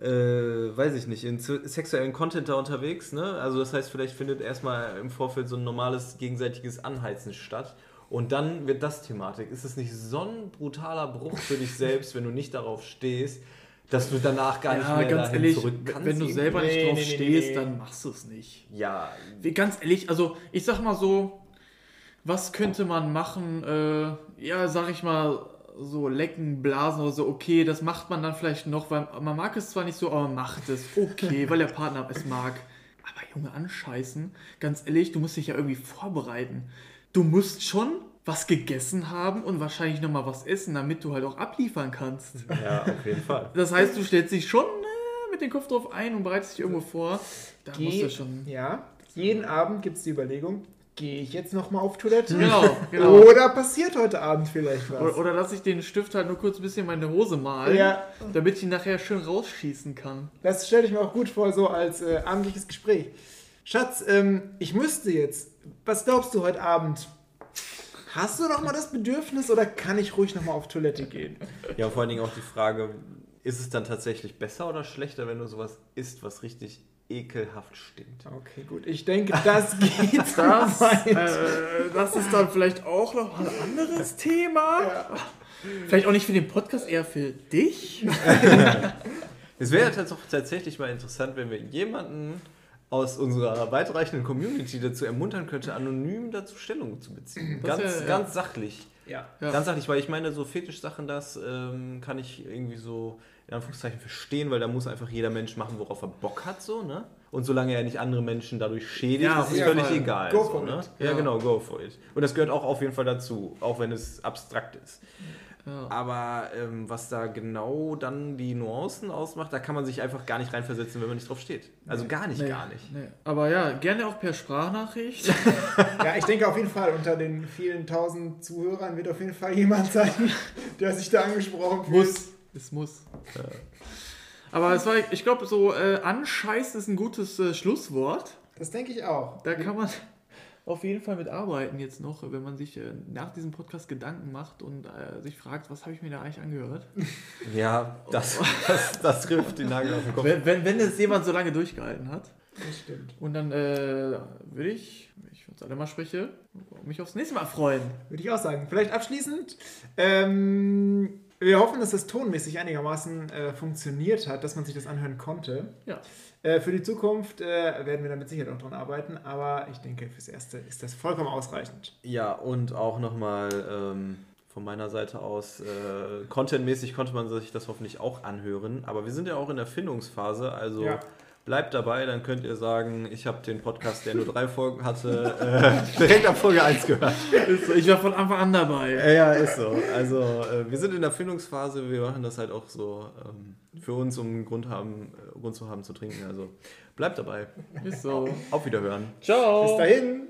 äh, weiß ich nicht, in sexuellen Content da unterwegs. Ne? Also das heißt, vielleicht findet erstmal im Vorfeld so ein normales gegenseitiges Anheizen statt. Und dann wird das Thematik. Ist es nicht so ein brutaler Bruch für dich selbst, wenn du nicht darauf stehst, dass du danach gar nicht ja, mehr ganz dahin ehrlich, zurück wenn- kannst? wenn du selber nicht Nee, drauf nee, nee, stehst, dann machst du es nicht. Ja, Wie, ganz ehrlich, also ich sag mal so, was könnte man machen? Äh, ja, sag ich mal, so lecken, blasen oder so, okay, das macht man dann vielleicht noch, weil man mag es zwar nicht so, aber man macht es, okay, weil der Partner es mag. Aber Junge, anscheißen. Ganz ehrlich, du musst dich ja irgendwie vorbereiten. Du musst schon was gegessen haben und wahrscheinlich nochmal was essen, damit du halt auch abliefern kannst. Ja, auf jeden Fall. Das heißt, du stellst dich schon äh, mit dem Kopf drauf ein und bereitest dich irgendwo vor. Da musst Geh, du schon. ja, jeden Abend gibt es die Überlegung, gehe ich jetzt nochmal auf Toilette? Genau, genau. Oder passiert heute Abend vielleicht was? Oder, oder lass ich den Stift halt nur kurz ein bisschen in meine Hose malen, Ja. damit ich ihn nachher schön rausschießen kann. Das stelle ich mir auch gut vor, so als äh, abendliches Gespräch. Schatz, ähm, ich müsste jetzt. Was glaubst du heute Abend? Hast du noch mal das Bedürfnis oder kann ich ruhig noch mal auf Toilette gehen? Ja, und vor allen Dingen auch die Frage, ist es dann tatsächlich besser oder schlechter, wenn du sowas isst, was richtig ekelhaft stinkt? Okay, gut. Ich denke, das geht Das, äh, das ist dann vielleicht auch noch ein anderes Thema. Vielleicht auch nicht für den Podcast, eher für dich. Es wäre ja tats- tatsächlich mal interessant, wenn wir jemanden aus unserer weitreichenden Community dazu ermuntern könnte, anonym dazu Stellung zu beziehen. Das Ganz, wär- ja. ganz sachlich. Ja. Ja. Ganz sachlich, weil ich meine, so Fetischsachen, das ähm, kann ich irgendwie so in Anführungszeichen verstehen, weil da muss einfach jeder Mensch machen, worauf er Bock hat, so, ne? Und solange er nicht andere Menschen dadurch schädigt, Ja, ist es völlig Fall. egal. Go so, for ne? it. Ja, Ja. genau, go for it. Und das gehört auch auf jeden Fall dazu, auch wenn es abstrakt ist. Ja. Aber ähm, was da genau dann die Nuancen ausmacht, da kann man sich einfach gar nicht reinversetzen, wenn man nicht drauf steht. Also gar nicht, Nee, gar nicht. Nee. Aber ja, gerne auch per Sprachnachricht. ja, ich denke auf jeden Fall, unter den vielen tausend Zuhörern wird auf jeden Fall jemand sein, der sich da angesprochen fühlt. muss. Es muss. Aber es war, ich glaube, so äh, anscheiß ist ein gutes äh, Schlusswort. Das denke ich auch. Da kann man auf jeden Fall mit arbeiten jetzt noch, wenn man sich äh, nach diesem Podcast Gedanken macht und äh, sich fragt, was habe ich mir da eigentlich angehört? Ja, das, das, das trifft den Nagel auf den Kopf. Wenn, wenn, wenn es jemand so lange durchgehalten hat. Das stimmt. Und dann äh, würde ich, wenn ich uns alle mal spreche, mich aufs nächste Mal freuen. Würde ich auch sagen. Vielleicht abschließend. Ähm, wir hoffen, dass das tonmäßig einigermaßen äh, funktioniert hat, dass man sich das anhören konnte. Ja. Äh, für die Zukunft äh, werden wir da mit Sicherheit auch dran arbeiten, aber ich denke, fürs Erste ist das vollkommen ausreichend. Ja, und auch nochmal ähm, von meiner Seite aus, äh, contentmäßig konnte man sich das hoffentlich auch anhören. Aber wir sind ja auch in der Findungsphase, also Ja. Bleibt dabei, dann könnt ihr sagen, ich habe den Podcast, der nur drei Folgen hatte, äh, direkt ab Folge 1 gehört. So, ich war von Anfang an dabei. Ja, ja, ist so. Also äh, wir sind in der Findungsphase, wir machen das halt auch so ähm, für uns, um einen Grund, haben, äh, Grund zu haben zu trinken. Also bleibt dabei. Ist so. Auf Wiederhören. Ciao. Bis dahin.